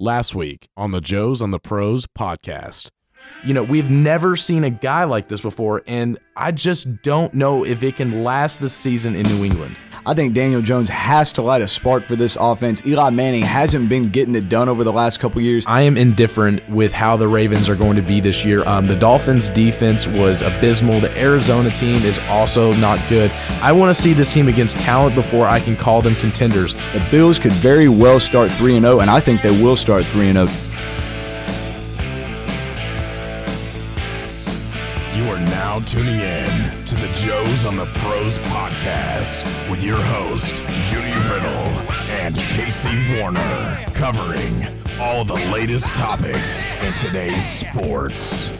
last week on the Joes on the Pros podcast. You know, we've never seen a guy like this before, and I just don't know if it can last this season in New England. I think Daniel Jones has to light a spark for this offense. Eli Manning hasn't been getting it done over the last couple years. I am indifferent with how the Ravens are going to be this year. Um, the Dolphins' defense was abysmal. The Arizona team is also not good. I want to see this team against talent before I can call them contenders. The Bills could very well start 3 0, and I think they will start 3 0. You are now tuning in Joes on the Pros podcast with your host, Judy Riddle and Casey Warner, covering all the latest topics in today's sports.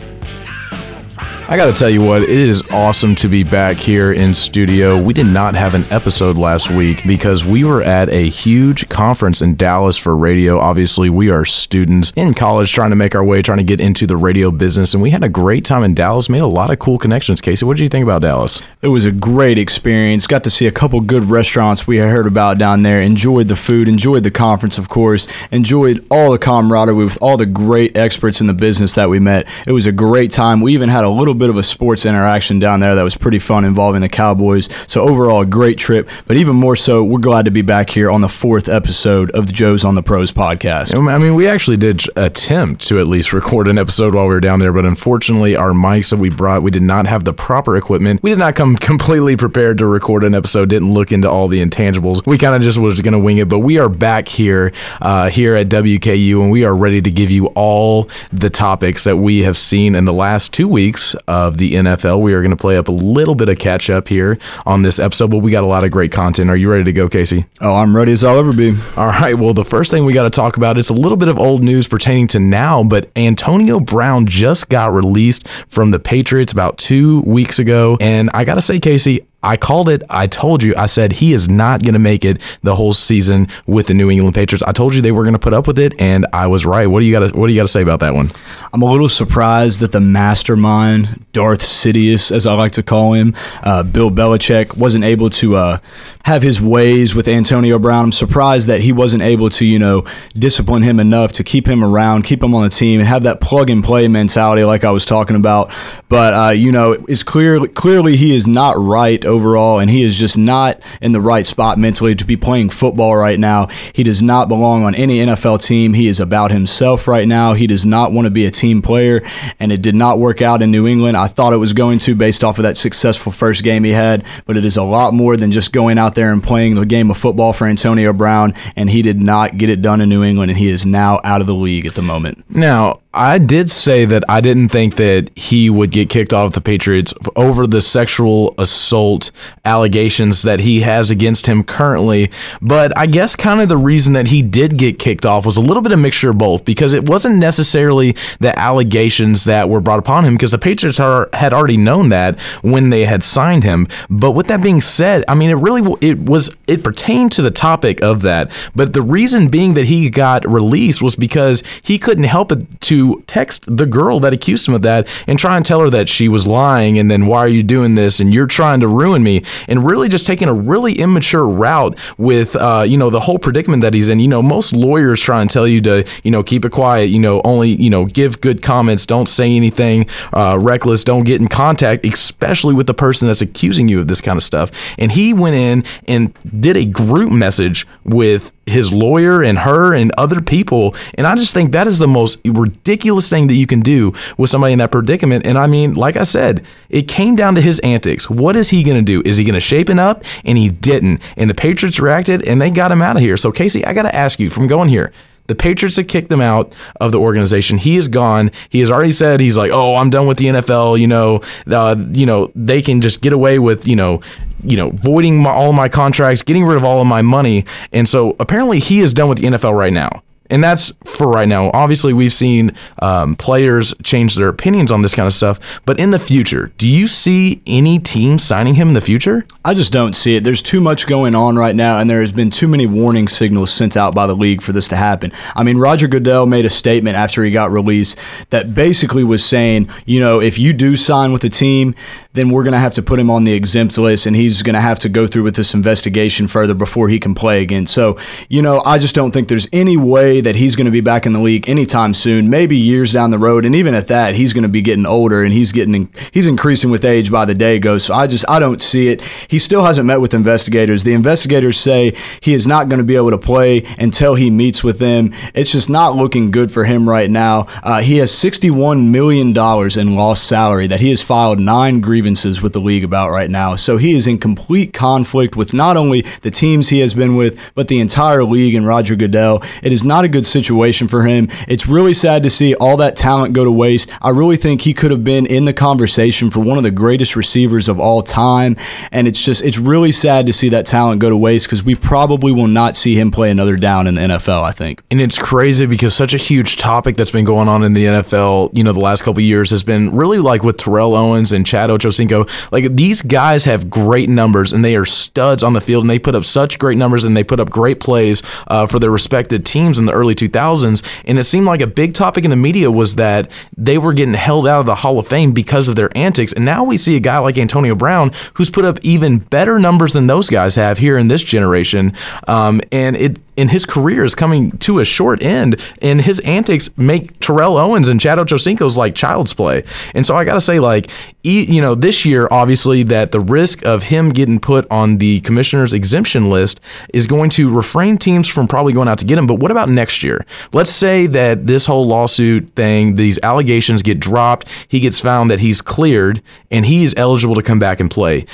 I got to tell you what, it is awesome to be back here in studio. We did not have an episode last week because we were at a huge conference in Dallas for radio. Obviously, we are students in college trying to make our way, trying to get into the radio business, and we had a great time in Dallas, made a lot of cool connections. Casey, what did you think about Dallas? It was a great experience. Got to see a couple good restaurants we heard about down there. Enjoyed the food, enjoyed the conference, of course. Enjoyed all the camaraderie with all the great experts in the business that we met. It was a great time. We even had a little bit of a sports interaction down there that was pretty fun involving the Cowboys. So overall, a great trip. But even more so, we're glad to be back here on the fourth episode of the Joes on the Pros podcast. I mean, we actually did attempt to at least record an episode while we were down there, but unfortunately, our mics that we brought, we did not have the proper equipment. We did not come completely prepared to record an episode. Didn't look into all the intangibles. We kind of just was going to wing it. But we are back here, uh, here at WKU, and we are ready to give you all the topics that we have seen in the last two weeks of the NFL. We are going to play up a little bit of catch up here on this episode, but we got a lot of great content. Are you ready to go, Casey? Oh, I'm ready as I'll ever be. All right. Well, the first thing we got to talk about is a little bit of old news pertaining to now, but Antonio Brown just got released from the Patriots about two weeks ago. And I got to say, Casey, I called it. I told you. I said he is not going to make it the whole season with the New England Patriots. I told you they were going to put up with it, and I was right. What do you got? What do you got to say about that one? I'm a little surprised that the mastermind, Darth Sidious, as I like to call him, uh, Bill Belichick, wasn't able to uh, have his ways with Antonio Brown. I'm surprised that he wasn't able to, you know, discipline him enough to keep him around, keep him on the team, and have that plug and play mentality like I was talking about. But uh, you know, it's clear clearly he is not right overall, and he is just not in the right spot mentally to be playing football right now. He does not belong on any NFL team. He is about himself right now. He does not want to be a team player, and it did not work out in New England. I thought it was going to based off of that successful first game he had, but it is a lot more than just going out there and playing the game of football for Antonio Brown, and he did not get it done in New England, and he is now out of the league at the moment. Now, I did say that I didn't think that he would get kicked off the Patriots over the sexual assault allegations that he has against him currently. But I guess kind of the reason that he did get kicked off was a little bit of a mixture of both because it wasn't necessarily the allegations that were brought upon him because the Patriots are, had already known that when they had signed him. But with that being said, I mean, it really it was it pertained to the topic of that. But the reason being that he got released was because he couldn't help it to text the girl that accused him of that and try and tell her that she was lying and then why are you doing this and you're trying to ruin me and really just taking a really immature route with uh, you know the whole predicament that he's in. You know, most lawyers try and tell you to you know keep it quiet. You know, only you know give good comments, don't say anything uh, reckless, don't get in contact, especially with the person that's accusing you of this kind of stuff. And he went in and did a group message with his lawyer and her and other people. And I just think that is the most ridiculous thing that you can do with somebody in that predicament. And I mean, like I said, it came down to his antics. What is he going to do? Is he going to shape it up? And he didn't. And the Patriots reacted and they got him out of here. So, Casey, I got to ask you from going here. The Patriots have kicked him out of the organization. He is gone. He has already said he's like, "Oh, I'm done with the NFL." You know, uh, you know they can just get away with you know, you know, voiding my, all my contracts, getting rid of all of my money, and so apparently he is done with the NFL right now. And that's for right now. Obviously, we've seen um, players change their opinions on this kind of stuff. But in the future, do you see any team signing him in the future? I just don't see it. There's too much going on right now, and there has been too many warning signals sent out by the league for this to happen. I mean, Roger Goodell made a statement after he got released that basically was saying, you know, if you do sign with a team, then we're going to have to put him on the exempt list, and he's going to have to go through with this investigation further before he can play again. So, you know, I just don't think there's any way that he's going to be back in the league anytime soon, maybe years down the road. And even at that, he's going to be getting older and he's getting he's increasing with age by the day goes. So I just I don't see it. He still hasn't met with investigators. The investigators say he is not going to be able to play until he meets with them. It's just not looking good for him right now. Uh, he has $61 million in lost salary that he has filed nine grievances with the league about right now. So he is in complete conflict with not only the teams he has been with, but the entire league and Roger Goodell. It is not a good situation for him. It's really sad to see all that talent go to waste. I really think he could have been in the conversation for one of the greatest receivers of all time. And it's just, it's really sad to see that talent go to waste because we probably will not see him play another down in the NFL, I think. And it's crazy because such a huge topic that's been going on in the NFL, you know, the last couple years has been really like with Terrell Owens and Chad Ochocinco. Like these guys have great numbers and they are studs on the field and they put up such great numbers and they put up great plays uh, for their respected teams in the early 2000s. And it seemed like a big topic in the media was that they were getting held out of the Hall of Fame because of their antics. And now we see a guy like Antonio Brown who's put up even better numbers than those guys have here in this generation. Um, and it and his career is coming to a short end, and his antics make Terrell Owens and Chad Ochocinco's like child's play. And so I got to say, like, you know, this year, obviously, that the risk of him getting put on the commissioner's exemption list is going to refrain teams from probably going out to get him. But what about next year? Let's say that this whole lawsuit thing, these allegations get dropped, he gets found that he's cleared, and he is eligible to come back and play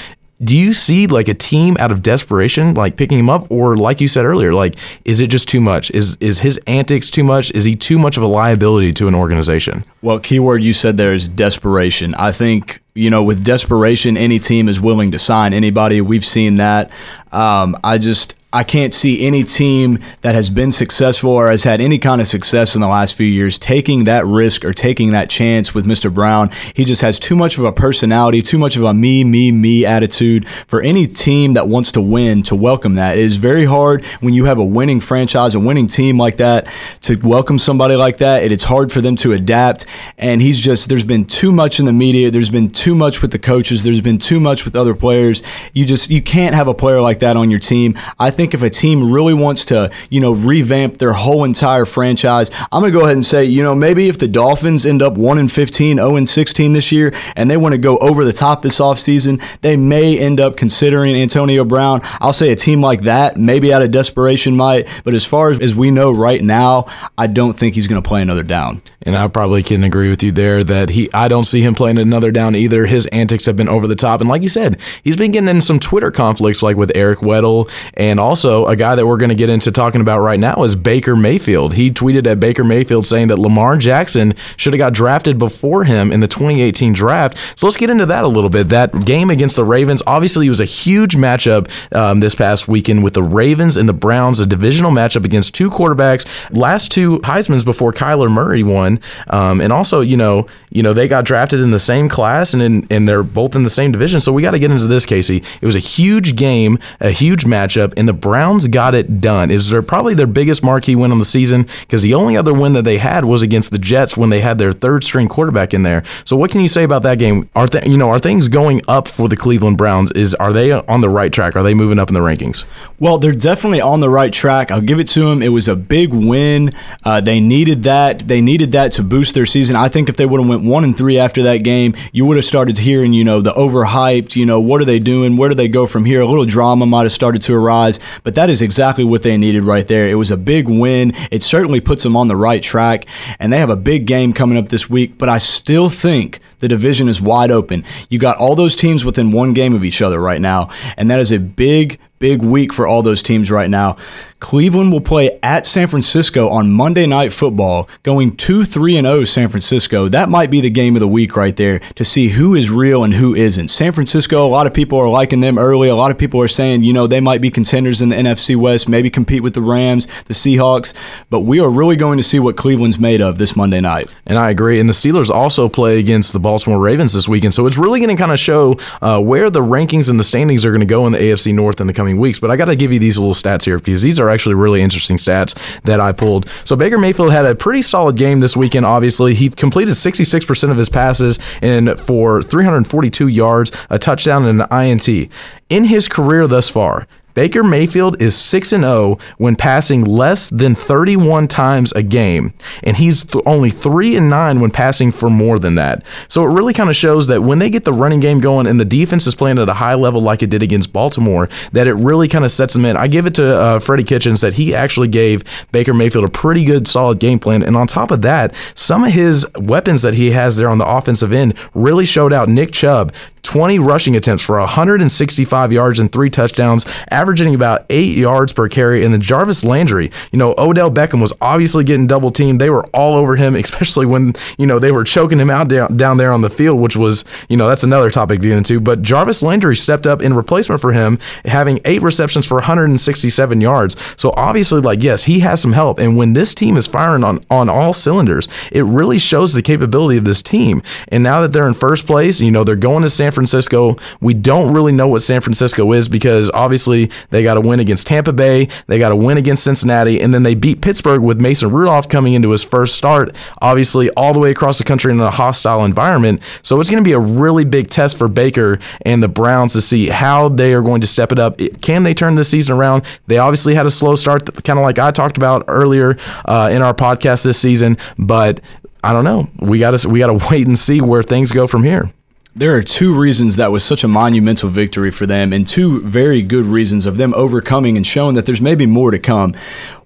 do you see like a team out of desperation like picking him up? Or like you said earlier like is it just too much? Is is his antics too much? Is he too much of a liability to an organization? Well keyword you said there is desperation. I think you know with desperation any team is willing to sign anybody. We've seen that. Um, i just I can't see any team that has been successful or has had any kind of success in the last few years taking that risk or taking that chance with Mr. Brown. He just has too much of a personality, too much of a me, me, me attitude for any team that wants to win to welcome that. It is very hard when you have a winning franchise, a winning team like that, to welcome somebody like that. It is hard for them to adapt. And he's just, there's been too much in the media. There's been too much with the coaches. There's been too much with other players. You just, you can't have a player like that on your team. I think if a team really wants to, you know, revamp their whole entire franchise, I'm going to go ahead and say, you know, maybe if the Dolphins end up 1 and 15, 0 and 16 this year, and they want to go over the top this offseason, they may end up considering Antonio Brown. I'll say a team like that, maybe out of desperation, might. But as far as, as we know right now, I don't think he's going to play another down. And I probably can agree with you there that he, I don't see him playing another down either. His antics have been over the top, and like you said, he's been getting in some Twitter conflicts, like with Eric Weddle and also a guy that we're going to get into talking about right now is Baker Mayfield. He tweeted at Baker Mayfield saying that Lamar Jackson should have got drafted before him in the 2018 draft. So let's get into that a little bit. That game against the Ravens obviously was a huge matchup um, this past weekend with the Ravens and the Browns, a divisional matchup against two quarterbacks, last two Heisman's before Kyler Murray won, um, and also you know you know they got drafted in the same class and in, and they're both in the same division. So we got to get into this, Casey. It was a huge game, a huge matchup, and the Browns got it done. Is there probably their biggest marquee win on the season? Because the only other win that they had was against the Jets when they had their third string quarterback in there. So what can you say about that game? Are th- you know are things going up for the Cleveland Browns? Is are they on the right track? Are they moving up in the rankings? Well, they're definitely on the right track. I'll give it to them. It was a big win. Uh, they needed that. They needed that to boost their season. I think if they would have went one and three after that game, you would have started hearing you know the overhyped. You know what are they doing? Where do they go from here? A little drama might have started to arise, but that is exactly what they needed right there. It was a big win. It certainly puts them on the right track, and they have a big game coming up this week. But I still think the division is wide open. You got all those teams within one game of each other right now, and that is a big, big week for all those teams right now. Cleveland will play at San Francisco on Monday Night Football, going 2 3 0 San Francisco. That might be the game of the week right there to see who is real and who isn't. San Francisco, a lot of people are liking them early. A lot of people are saying, you know, they might be contenders in the NFC West, maybe compete with the Rams, the Seahawks. But we are really going to see what Cleveland's made of this Monday night. And I agree. And the Steelers also play against the Baltimore Ravens this weekend. So it's really going to kind of show uh, where the rankings and the standings are going to go in the AFC North in the coming weeks. But I got to give you these little stats here because these are are actually really interesting stats that I pulled. So Baker Mayfield had a pretty solid game this weekend. Obviously, he completed 66% of his passes and for 342 yards, a touchdown, and an INT. In his career thus far, Baker Mayfield is 6 and 0 when passing less than 31 times a game, and he's th- only 3 and 9 when passing for more than that. So it really kind of shows that when they get the running game going and the defense is playing at a high level like it did against Baltimore, that it really kind of sets them in. I give it to uh, Freddie Kitchens that he actually gave Baker Mayfield a pretty good, solid game plan. And on top of that, some of his weapons that he has there on the offensive end really showed out. Nick Chubb, 20 rushing attempts for 165 yards and three touchdowns, averaging about eight yards per carry. And then Jarvis Landry, you know, Odell Beckham was obviously getting double teamed. They were all over him, especially when, you know, they were choking him out down, down there on the field, which was, you know, that's another topic to get into. But Jarvis Landry stepped up in replacement for him, having eight receptions for 167 yards. So obviously, like, yes, he has some help. And when this team is firing on, on all cylinders, it really shows the capability of this team. And now that they're in first place, you know, they're going to San Francisco. We don't really know what San Francisco is because obviously they got a win against Tampa Bay, they got a win against Cincinnati, and then they beat Pittsburgh with Mason Rudolph coming into his first start, obviously all the way across the country in a hostile environment. So it's going to be a really big test for Baker and the Browns to see how they are going to step it up. Can they turn this season around? They obviously had a slow start, kind of like I talked about earlier uh, in our podcast this season, but I don't know. We got to we got to wait and see where things go from here. There are two reasons that was such a monumental victory for them, and two very good reasons of them overcoming and showing that there's maybe more to come.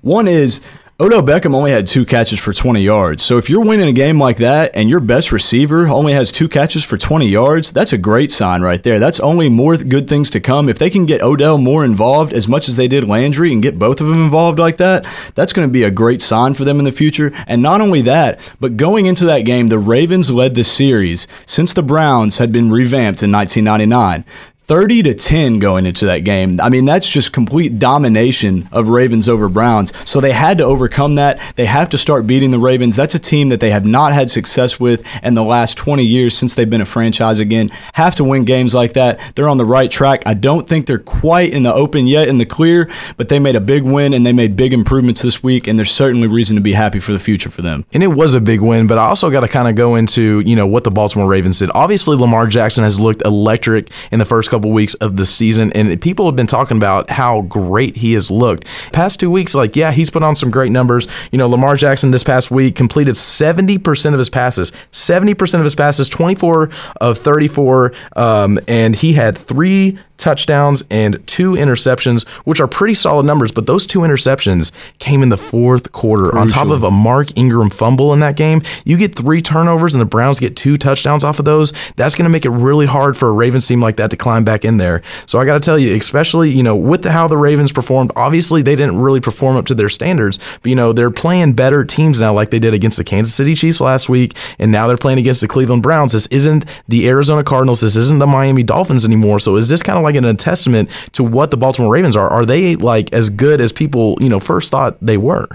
One is Oh, Odell Beckham only had two catches for 20 yards. So if you're winning a game like that and your best receiver only has two catches for 20 yards, that's a great sign right there. That's only more good things to come. If they can get Odell more involved as much as they did Landry and get both of them involved like that, that's going to be a great sign for them in the future. And not only that, but going into that game, the Ravens led the series since the Browns had been revamped in 1999. 30 to 10 going into that game. I mean, that's just complete domination of Ravens over Browns. So they had to overcome that. They have to start beating the Ravens. That's a team that they have not had success with in the last 20 years since they've been a franchise again. Have to win games like that. They're on the right track. I don't think they're quite in the open yet in the clear, but they made a big win and they made big improvements this week, and there's certainly reason to be happy for the future for them. And it was a big win, but I also got to kind of go into, you know, what the Baltimore Ravens did. Obviously, Lamar Jackson has looked electric in the first couple weeks of the season, and people have been talking about how great he has looked. Past two weeks, like, yeah, he's put on some great numbers. You know, Lamar Jackson this past week completed 70% of his passes, 70% of his passes, 24 of 34, um, and he had three touchdowns and two interceptions, which are pretty solid numbers. But those two interceptions came in the fourth quarter. Crucial. On top of a Mark Ingram fumble in that game, you get three turnovers and the Browns get two touchdowns off of those. That's going to make it really hard for a Ravens team like that to climb back in there. So I got to tell you, especially you know with the, how the Ravens performed, obviously they didn't really perform up to their standards. But you know they're playing better teams now, like they did against the Kansas City Chiefs last week, and now they're playing against the Cleveland Browns. This isn't the Arizona Cardinals. This isn't the Miami Dolphins anymore. So is this kind of like an, a testament to what the Baltimore Ravens are? Are they like as good as people you know first thought they were?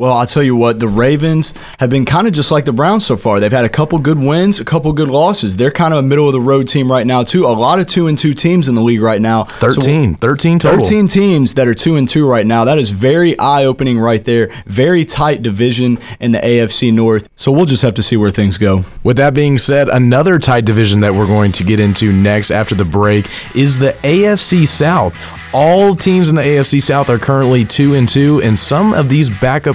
Well, I'll tell you what, the Ravens have been kind of just like the Browns so far. They've had a couple good wins, a couple good losses. They're kind of a middle of the road team right now, too. A lot of 2 and 2 teams in the league right now. 13, so, 13 total. 13 teams that are 2 and 2 right now. That is very eye-opening right there. Very tight division in the AFC North. So we'll just have to see where things go. With that being said, another tight division that we're going to get into next after the break is the AFC South. All teams in the AFC South are currently 2 and 2 and some of these backup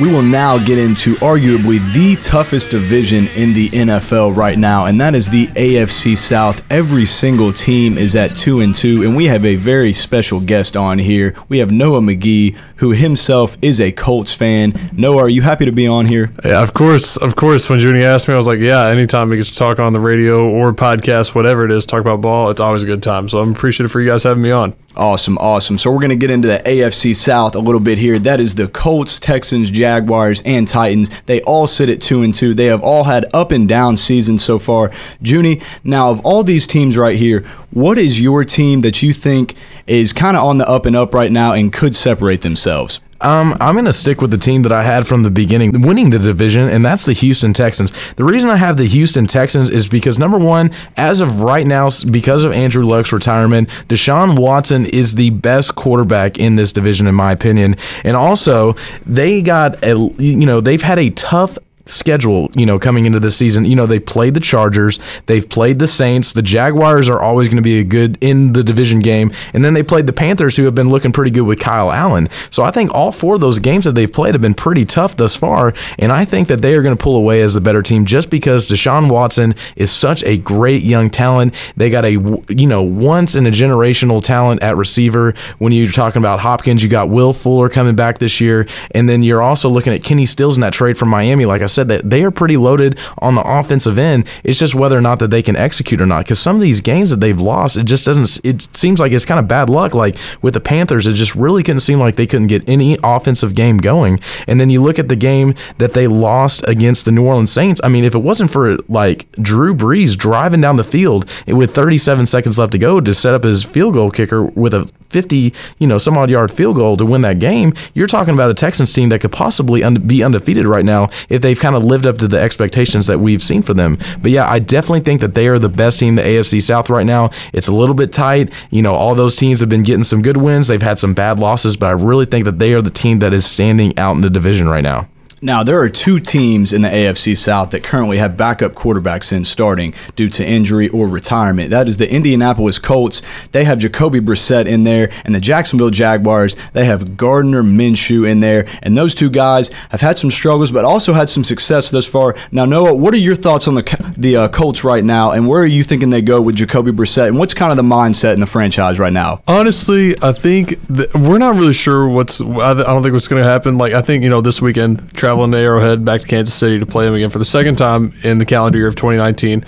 we will now get into arguably the toughest division in the NFL right now, and that is the AFC South. Every single team is at two and two, and we have a very special guest on here. We have Noah McGee, who himself is a Colts fan. Noah, are you happy to be on here? Yeah, of course, of course. When Junie asked me, I was like, yeah, anytime we get to talk on the radio or podcast, whatever it is, talk about ball, it's always a good time. So I'm appreciative for you guys having me on. Awesome, awesome. So we're going to get into the AFC South a little bit here. That is the Colts, Texans, Jaguars, and Titans. They all sit at two and two. They have all had up and down seasons so far. Junie, now of all these teams right here, what is your team that you think is kind of on the up and up right now and could separate themselves? Um, I'm going to stick with the team that I had from the beginning, winning the division, and that's the Houston Texans. The reason I have the Houston Texans is because number one, as of right now, because of Andrew Luck's retirement, Deshaun Watson is the best quarterback in this division, in my opinion. And also, they got a you know they've had a tough schedule, you know, coming into this season. You know, they played the Chargers, they've played the Saints. The Jaguars are always going to be a good in the division game, and then they played the Panthers, who have been looking pretty good with Kyle Allen. So I think all four of those games that they've played have been pretty tough thus far, and I think that they are going to pull away as the better team just because Deshaun Watson is such a great young talent. They got a you know once in a generational talent at receiver. When you're talking about Hopkins, you got Will Fuller coming back this year, and then you're also looking at Kenny Stills in that trade from Miami. Like I said that they are pretty loaded on the offensive end. It's just whether or not that they can execute or not. Because some of these games that they've lost, it just doesn't. It seems like it's kind of bad luck. Like with the Panthers, it just really couldn't seem like they couldn't get any offensive game going. And then you look at the game that they lost against the New Orleans Saints. I mean, if it wasn't for like Drew Brees driving down the field with 37 seconds left to go to set up his field goal kicker with a 50, you know, some odd yard field goal to win that game, you're talking about a Texans team that could possibly be undefeated right now if they've kind of lived up to the expectations that we've seen for them. But yeah, I definitely think that they are the best team the AFC South right now. It's a little bit tight. You know, all those teams have been getting some good wins. They've had some bad losses, but I really think that they are the team that is standing out in the division right now. Now, there are two teams in the AFC South that currently have backup quarterbacks in starting due to injury or retirement. That is the Indianapolis Colts. They have Jacoby Brissett in there, and the Jacksonville Jaguars. They have Gardner Minshew in there. And those two guys have had some struggles, but also had some success thus far. Now, Noah, what are your thoughts on the the uh, Colts right now, and where are you thinking they go with Jacoby Brissett, and what's kind of the mindset in the franchise right now? Honestly, I think we're not really sure what's. I don't think what's going to happen. Like I think you know this weekend traveling to Arrowhead back to Kansas City to play them again for the second time in the calendar year of 2019.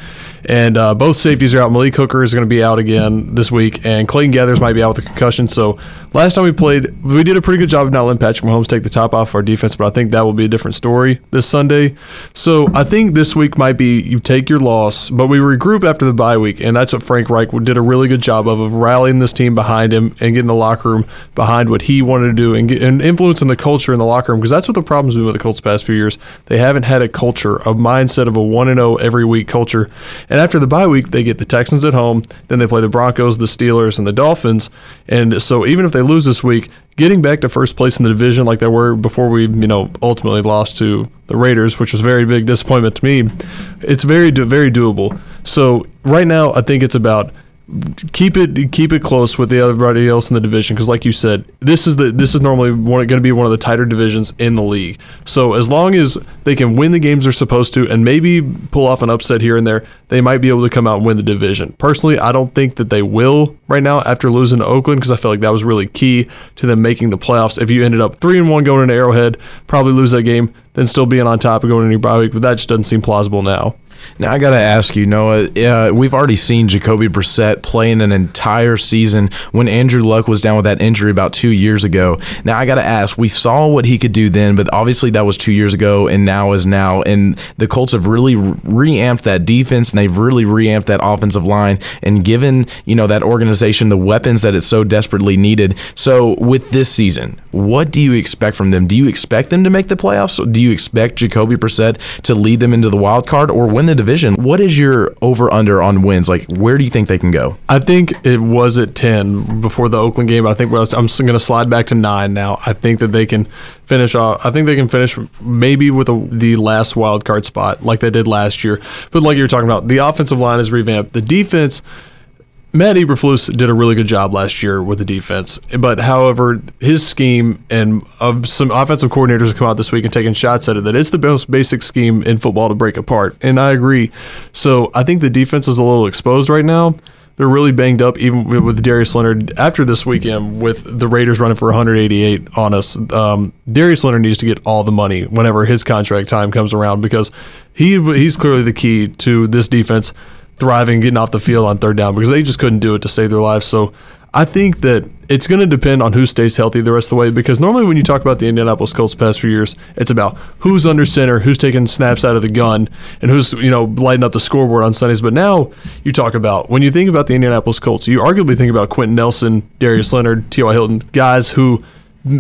And uh, both safeties are out. Malik Hooker is going to be out again this week, and Clayton Geathers might be out with a concussion. So last time we played, we did a pretty good job of not letting Patrick Mahomes take the top off our defense, but I think that will be a different story this Sunday. So I think this week might be you take your loss, but we regroup after the bye week, and that's what Frank Reich did a really good job of, of rallying this team behind him and getting the locker room behind what he wanted to do and, get, and influencing the culture in the locker room because that's what the problem's been with the Colts the past few years. They haven't had a culture, a mindset of a 1 0 every week culture. And after the bye week, they get the Texans at home. Then they play the Broncos, the Steelers, and the Dolphins. And so even if they lose this week, getting back to first place in the division like they were before we, you know, ultimately lost to the Raiders, which was a very big disappointment to me, it's very, very doable. So right now, I think it's about keep it keep it close with the everybody else in the division because like you said this is the this is normally going to be one of the tighter divisions in the league. So as long as they can win the games they're supposed to and maybe pull off an upset here and there they might be able to come out and win the division. Personally i don't think that they will right now after losing to oakland because i feel like that was really key to them making the playoffs if you ended up three and one going into arrowhead probably lose that game then still being on top and going into your bye week but that just doesn't seem plausible now now I got to ask you, Noah. Uh, we've already seen Jacoby Brissett playing an entire season when Andrew Luck was down with that injury about two years ago. Now I got to ask. We saw what he could do then, but obviously that was two years ago, and now is now. And the Colts have really reamped that defense, and they've really reamped that offensive line, and given you know that organization the weapons that it so desperately needed. So with this season, what do you expect from them? Do you expect them to make the playoffs? Do you expect Jacoby Brissett to lead them into the wild card or win the division? What is your over under on wins? Like, where do you think they can go? I think it was at 10 before the Oakland game. I think I'm going to slide back to nine now. I think that they can finish off. I think they can finish maybe with a, the last wild card spot like they did last year. But like you're talking about, the offensive line is revamped. The defense Matt Eberflus did a really good job last year with the defense, but however, his scheme and of some offensive coordinators have come out this week and taken shots at it that it's the most basic scheme in football to break apart, and I agree. So I think the defense is a little exposed right now. They're really banged up, even with Darius Leonard after this weekend with the Raiders running for 188 on us. Um, Darius Leonard needs to get all the money whenever his contract time comes around because he he's clearly the key to this defense thriving, getting off the field on third down because they just couldn't do it to save their lives. So I think that it's going to depend on who stays healthy the rest of the way because normally when you talk about the Indianapolis Colts past few years, it's about who's under center, who's taking snaps out of the gun, and who's you know lighting up the scoreboard on Sundays. But now you talk about when you think about the Indianapolis Colts, you arguably think about Quenton Nelson, Darius Leonard, T.Y. Hilton, guys who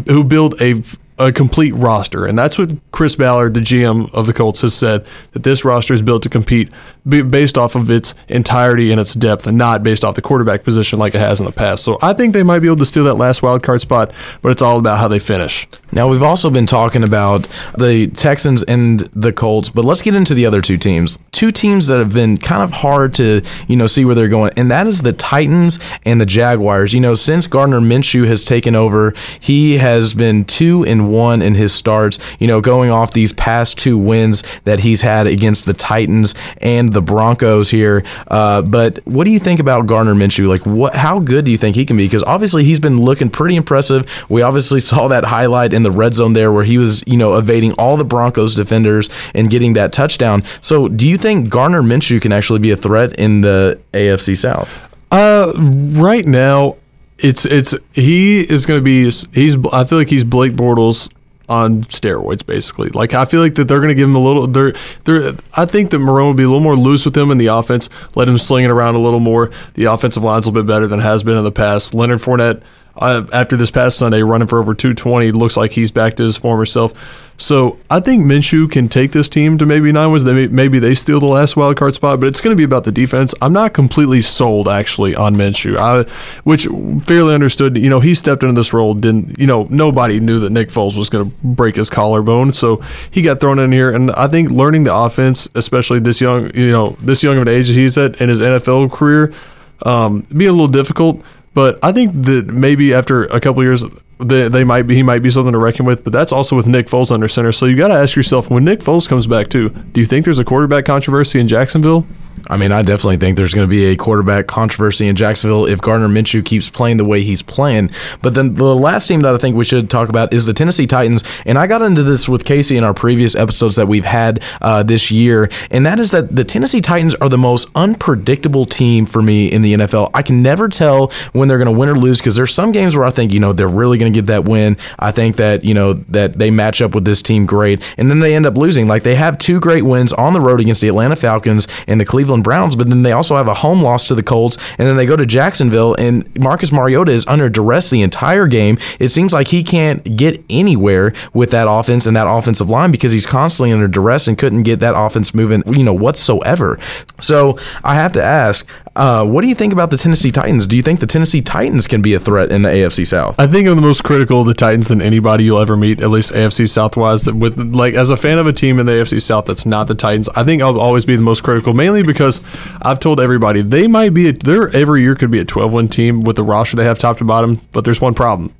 who build a a complete roster, and that's what Chris Ballard, the GM of the Colts, has said that this roster is built to compete based off of its entirety and its depth, and not based off the quarterback position like it has in the past. So I think they might be able to steal that last wild card spot, but it's all about how they finish. Now we've also been talking about the Texans and the Colts, but let's get into the other two teams. Two teams that have been kind of hard to you know see where they're going, and that is the Titans and the Jaguars. You know, since Gardner Minshew has taken over, he has been two and one in his starts. You know, going off these past two wins that he's had against the Titans and the Broncos here. Uh, but what do you think about Gardner Minshew? Like, what? How good do you think he can be? Because obviously he's been looking pretty impressive. We obviously saw that highlight in the red zone there where he was, you know, evading all the Broncos defenders and getting that touchdown. So, do you think Gardner Minshew can actually be a threat in the AFC South? Uh, right now, it's it's he is going to be he's I feel like he's Blake Bortles on steroids, basically. Like I feel like that they're going to give him a little. They're they're. I think that Marrone will be a little more loose with him in the offense. Let him sling it around a little more. The offensive line's a little bit better than has been in the past. Leonard Fournette, uh, after this past Sunday, running for over 220, looks like he's back to his former self. So I think Minshew can take this team to maybe nine wins. Maybe they steal the last wild card spot, but it's going to be about the defense. I'm not completely sold actually on Minshew, I, which fairly understood. You know, he stepped into this role. Didn't you know? Nobody knew that Nick Foles was going to break his collarbone, so he got thrown in here. And I think learning the offense, especially this young, you know, this young of an age that he's at in his NFL career, um, be a little difficult. But I think that maybe after a couple years, they, they might be he might be something to reckon with. But that's also with Nick Foles under center. So you got to ask yourself when Nick Foles comes back too. Do you think there's a quarterback controversy in Jacksonville? I mean, I definitely think there's going to be a quarterback controversy in Jacksonville if Gardner Minshew keeps playing the way he's playing. But then the last team that I think we should talk about is the Tennessee Titans. And I got into this with Casey in our previous episodes that we've had uh, this year. And that is that the Tennessee Titans are the most unpredictable team for me in the NFL. I can never tell when they're going to win or lose because there's some games where I think, you know, they're really going to get that win. I think that, you know, that they match up with this team great. And then they end up losing. Like they have two great wins on the road against the Atlanta Falcons and the Cleveland Browns, but then they also have a home loss to the Colts, and then they go to Jacksonville, and Marcus Mariota is under duress the entire game. It seems like he can't get anywhere with that offense and that offensive line because he's constantly under duress and couldn't get that offense moving, you know, whatsoever. So I have to ask, uh, what do you think about the Tennessee Titans? Do you think the Tennessee Titans can be a threat in the AFC South? I think I'm the most critical of the Titans than anybody you'll ever meet, at least AFC Southwise. That with like as a fan of a team in the AFC South that's not the Titans, I think I'll always be the most critical, mainly because I've told everybody they might be a, they're every year could be a 12-win team with the roster they have top to bottom, but there's one problem.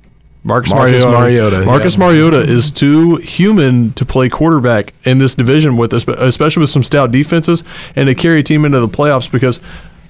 Marcus, Marcus Mariota. Mariota, Marcus yeah. Mariota is too human to play quarterback in this division with, espe- especially with some stout defenses, and to carry a team into the playoffs. Because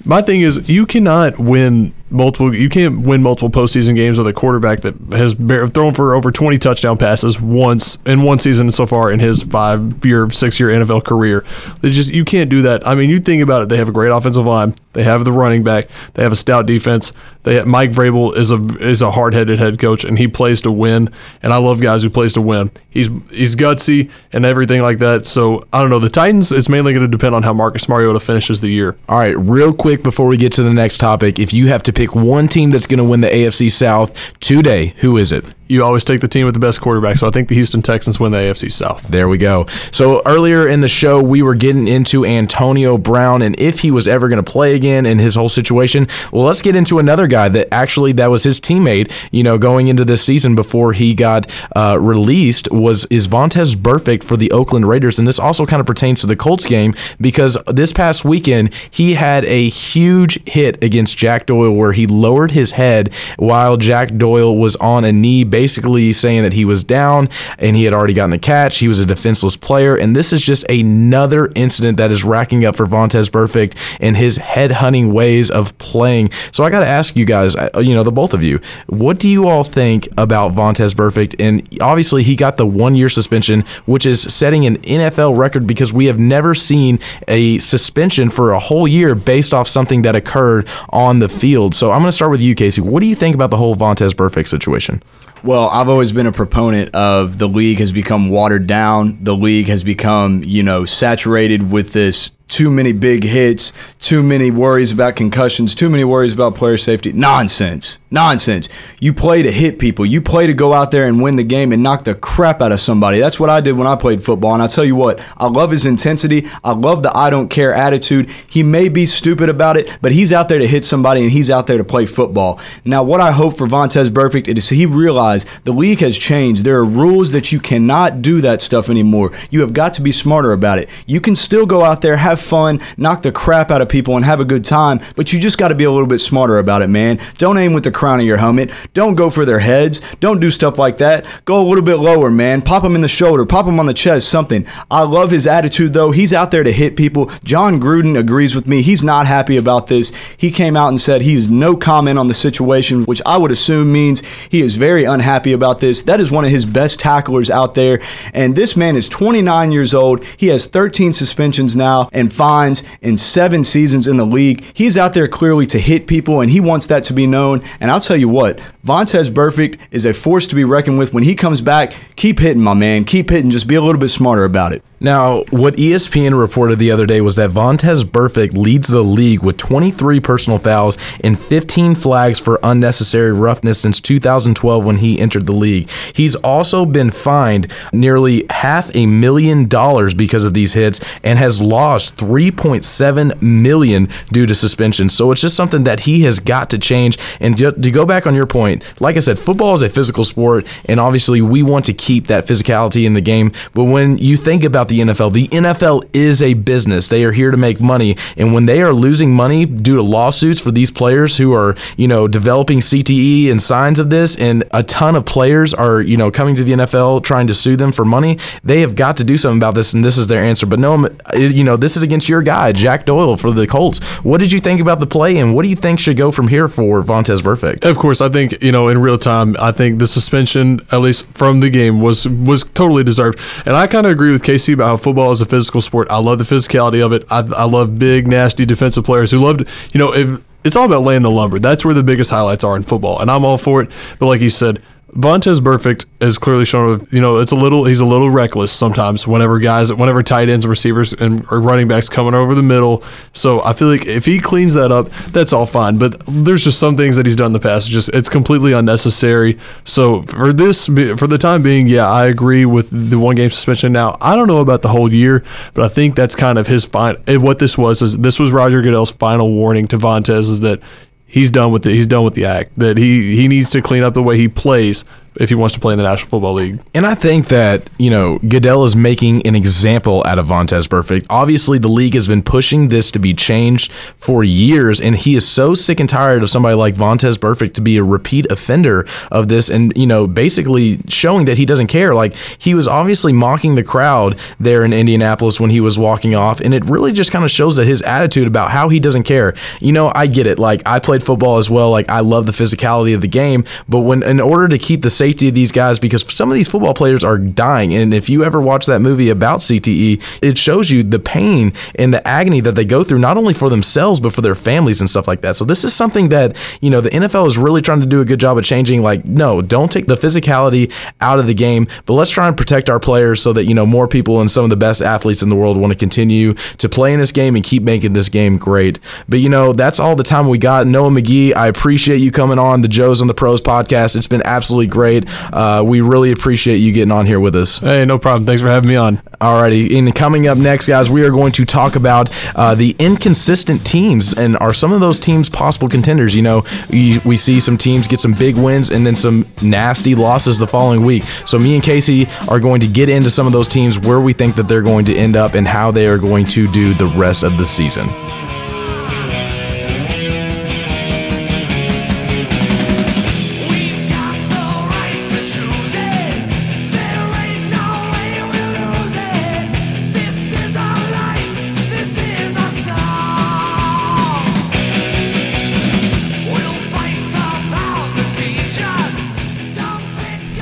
my thing is, you cannot win multiple. You can't win multiple postseason games with a quarterback that has thrown for over 20 touchdown passes once in one season so far in his five-year, six-year NFL career. It's just you can't do that. I mean, you think about it. They have a great offensive line. They have the running back. They have a stout defense. They have, Mike Vrabel is a is a hard-headed head coach, and he plays to win. And I love guys who plays to win. He's he's gutsy and everything like that. So I don't know. The Titans. It's mainly going to depend on how Marcus Mariota finishes the year. All right, real quick before we get to the next topic, if you have to pick one team that's going to win the AFC South today, who is it? You always take the team with the best quarterback. So I think the Houston Texans win the AFC South. There we go. So earlier in the show, we were getting into Antonio Brown and if he was ever going to play again and his whole situation. Well, let's get into another guy that actually that was his teammate. You know, going into this season before he got uh, released was is Vontaze Burfict for the Oakland Raiders, and this also kind of pertains to the Colts game because this past weekend he had a huge hit against Jack Doyle where he lowered his head while Jack Doyle was on a knee basically saying that he was down and he had already gotten the catch. He was a defenseless player. And this is just another incident that is racking up for Vontaze Burfict and his headhunting ways of playing. So I got to ask you guys, uh, you know, the both of you, what do you all think about Vontaze Burfict? And obviously, he got the one year suspension, which is setting an NFL record because we have never seen a suspension for a whole year based off something that occurred on the field. So I'm going to start with you, Casey. What do you think about the whole Vontez Burfict situation? Well, I've always been a proponent of the league has become watered down. The league has become, you know, saturated with this too many big hits, too many worries about concussions, too many worries about player safety. Nonsense. Nonsense. You play to hit people. You play to go out there and win the game and knock the crap out of somebody. That's what I did when I played football. And I tell you what, I love his intensity. I love the I don't care attitude. He may be stupid about it, but he's out there to hit somebody and he's out there to play football. Now, what I hope for Vontaze Burfict is he realized the league has changed. There are rules that you cannot do that stuff anymore. You have got to be smarter about it. You can still go out there, have fun, knock the crap out of people, and have a good time, but you just got to be a little bit smarter about it, man. Don't aim with the crown of your helmet. Don't go for their heads. Don't do stuff like that. Go a little bit lower, man. Pop them in the shoulder, pop them on the chest, something. I love his attitude, though. He's out there to hit people. Jon Gruden agrees with me. He's not happy about this. He came out and said he has no comment on the situation, which I would assume means he is very unhappy about this. That is one of his best tacklers out there. And this man is 29 years old. He has 13 suspensions now and fines in seven seasons in the league. He's out there clearly to hit people, and he wants that to be known. And I'll tell you what, Vontaze Burfict is a force to be reckoned with. When he comes back, keep hitting, my man. Keep hitting. Just be a little bit smarter about it. Now, what ESPN reported the other day was that Vontaze Burfict leads the league with 23 personal fouls and 15 flags for unnecessary roughness since 2012 when he entered the league. He's also been fined nearly half a million dollars because of these hits and has lost 3.7 million due to suspension. So it's just something that he has got to change. And to go back on your point, like I said, football is a physical sport, and obviously we want to keep that physicality in the game. But when you think about the NFL, the NFL is a business. They are here to make money, and when they are losing money due to lawsuits for these players who are, you know, developing CTE and signs of this, and a ton of players are, you know, coming to the NFL trying to sue them for money, they have got to do something about this, and this is their answer. But no, you know, this is against your guy, Jack Doyle, for the Colts. What did you think about the play, and what do you think should go from here for Vontaze Burfict? Of course, I think you know in real time. I think the suspension, at least from the game, was was totally deserved. And I kind of agree with Casey about how football is a physical sport. I love the physicality of it. I, I love big, nasty defensive players who love to, you know, if it's all about laying the lumber. That's where the biggest highlights are in football, and I'm all for it. But like you said. Vontaze Burfict has clearly shown, you know, it's a little, he's a little reckless sometimes whenever guys, whenever tight ends, receivers, and or running backs coming over the middle. So I feel like if he cleans that up, that's all fine. But there's just some things that he's done in the past. it's Just it's completely unnecessary. So for this, for the time being, yeah, I agree with the one game suspension. Now I don't know about the whole year, but I think that's kind of his fine. Eh, what this was is this was Roger Goodell's final warning to Vontaze is that he's done with the he's done with the act that he he needs to clean up the way he plays if he wants to play in the National Football League. And I think that, you know, Goodell is making an example out of Vontaze Burfict. Obviously, the league has been pushing this to be changed for years, and he is so sick and tired of somebody like Vontaze Burfict to be a repeat offender of this and, you know, basically showing that he doesn't care. Like, he was obviously mocking the crowd there in Indianapolis when he was walking off, and it really just kind of shows that his attitude about how he doesn't care. You know, I get it. Like, I played football as well. Like, I love the physicality of the game, but when, in order to keep the safety of these guys because some of these football players are dying. And if you ever watch that movie about CTE, it shows you the pain and the agony that they go through, not only for themselves, but for their families and stuff like that. So this is something that, you know, the NFL is really trying to do a good job of changing. Like, no, don't take the physicality out of the game, but let's try and protect our players so that, you know, more people and some of the best athletes in the world want to continue to play in this game and keep making this game great. But, you know, that's all the time we got. Noah McGee, I appreciate you coming on the Joe's on the Pros podcast. It's been absolutely great. Uh, we really appreciate you getting on here with us. Hey, no problem. Thanks for having me on. Alrighty, and coming up next, guys, we are going to talk about uh, the inconsistent teams and are some of those teams possible contenders. You know, we, we see some teams get some big wins and then some nasty losses the following week. So me and Casey are going to get into some of those teams where we think that they're going to end up and how they are going to do the rest of the season.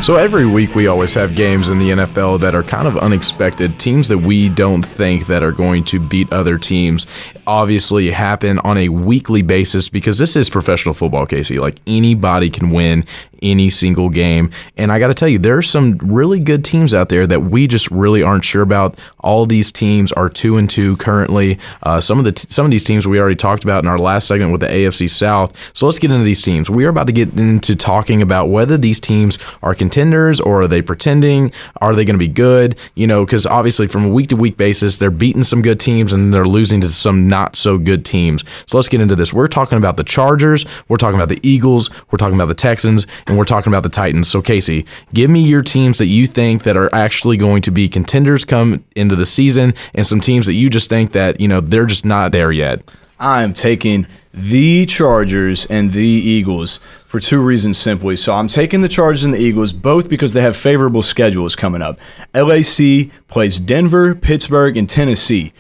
So every week we always have games in the NFL that are kind of unexpected. Teams that we don't think that are going to beat other teams obviously happen on a weekly basis because this is professional football, Casey. Like anybody can win any single game. And I got to tell you, there are some really good teams out there that we just really aren't sure about. All these teams are two and two currently. Uh, some of the t- some of these teams we already talked about in our last segment with the AFC South. So let's get into these teams. We are about to get into talking about whether these teams are contenders or are they pretending? Are they going to be good? You know, because obviously from a week to week basis, they're beating some good teams and they're losing to some not so good teams. So let's get into this. We're talking about the Chargers, we're talking about the Eagles, we're talking about the Texans, and we're talking about the Titans. So Casey, give me your teams that you think that are actually going to be contenders come into the season, and some teams that you just think that you know they're just not there yet. I am taking the Chargers and the Eagles for two reasons simply. So I'm taking the Chargers and the Eagles both because they have favorable schedules coming up. LAC plays Denver, Pittsburgh, and Tennessee.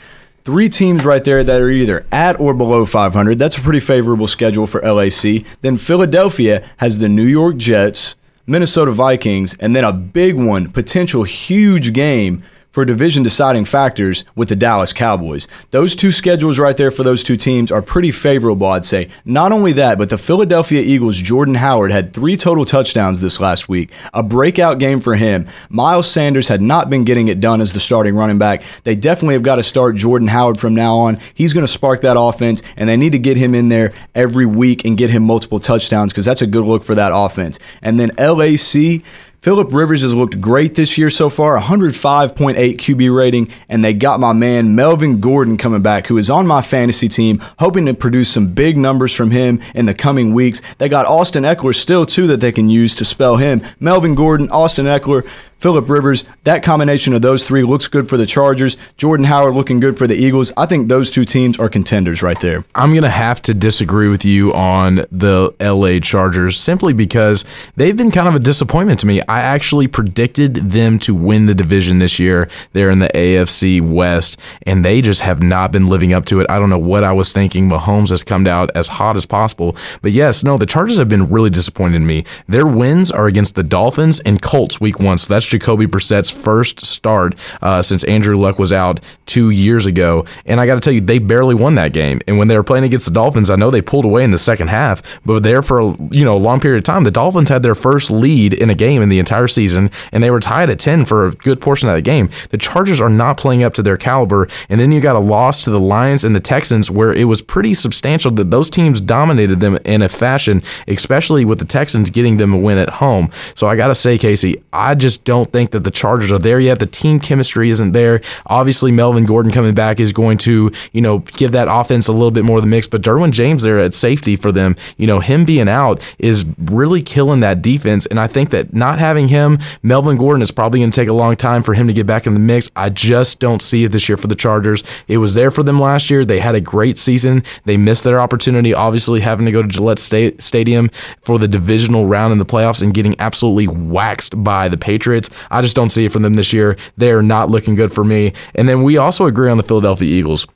Three teams right there that are either at or below 500. That's a pretty favorable schedule for LAC. Then Philadelphia has the New York Jets, Minnesota Vikings, and then a big one, potential huge game for division deciding factors with the Dallas Cowboys. Those two schedules right there for those two teams are pretty favorable, I'd say. Not only that, but the Philadelphia Eagles' Jordan Howard had three total touchdowns this last week, a breakout game for him. Miles Sanders had not been getting it done as the starting running back. They definitely have got to start Jordan Howard from now on. He's going to spark that offense, and they need to get him in there every week and get him multiple touchdowns because that's a good look for that offense. And then LAC. Philip Rivers has looked great this year so far, 105.8 QB rating, and they got my man Melvin Gordon coming back, who is on my fantasy team, hoping to produce some big numbers from him in the coming weeks. They got Austin Ekeler still, too, that they can use to spell him. Melvin Gordon, Austin Ekeler, Philip Rivers, that combination of those three looks good for the Chargers. Jordan Howard looking good for the Eagles. I think those two teams are contenders right there. I'm going to have to disagree with you on the LA Chargers simply because they've been kind of a disappointment to me. I actually predicted them to win the division this year. They're in the AFC West, and they just have not been living up to it. I don't know what I was thinking. Mahomes has come out as hot as possible. But yes, no, the Chargers have been really disappointed in me. Their wins are against the Dolphins and Colts week one. So that's Jacoby Brissett's first start uh, since Andrew Luck was out two years ago. And I got to tell you, they barely won that game. And when they were playing against the Dolphins, I know they pulled away in the second half, but there for a, you know a long period of time, the Dolphins had their first lead in a game in the entire season, and they were tied at ten for a good portion of that game. The Chargers are not playing up to their caliber, and then you got a loss to the Lions and the Texans, where it was pretty substantial that those teams dominated them in a fashion, especially with the Texans getting them a win at home. So I got to say, Casey, I just don't think that the Chargers are there yet. The team chemistry isn't there. Obviously, Melvin Gordon coming back is going to, you know, give that offense a little bit more of the mix. But Derwin James there at safety for them, you know, him being out is really killing that defense. And I think that not having him, Melvin Gordon is probably going to take a long time for him to get back in the mix. I just don't see it this year for the Chargers. It was there for them last year. They had a great season. They missed their opportunity, obviously, having to go to Gillette Sta- Stadium for the divisional round in the playoffs and getting absolutely waxed by the Patriots. I just don't see it from them this year. They're not looking good for me. And then we also agree on the Philadelphia Eagles.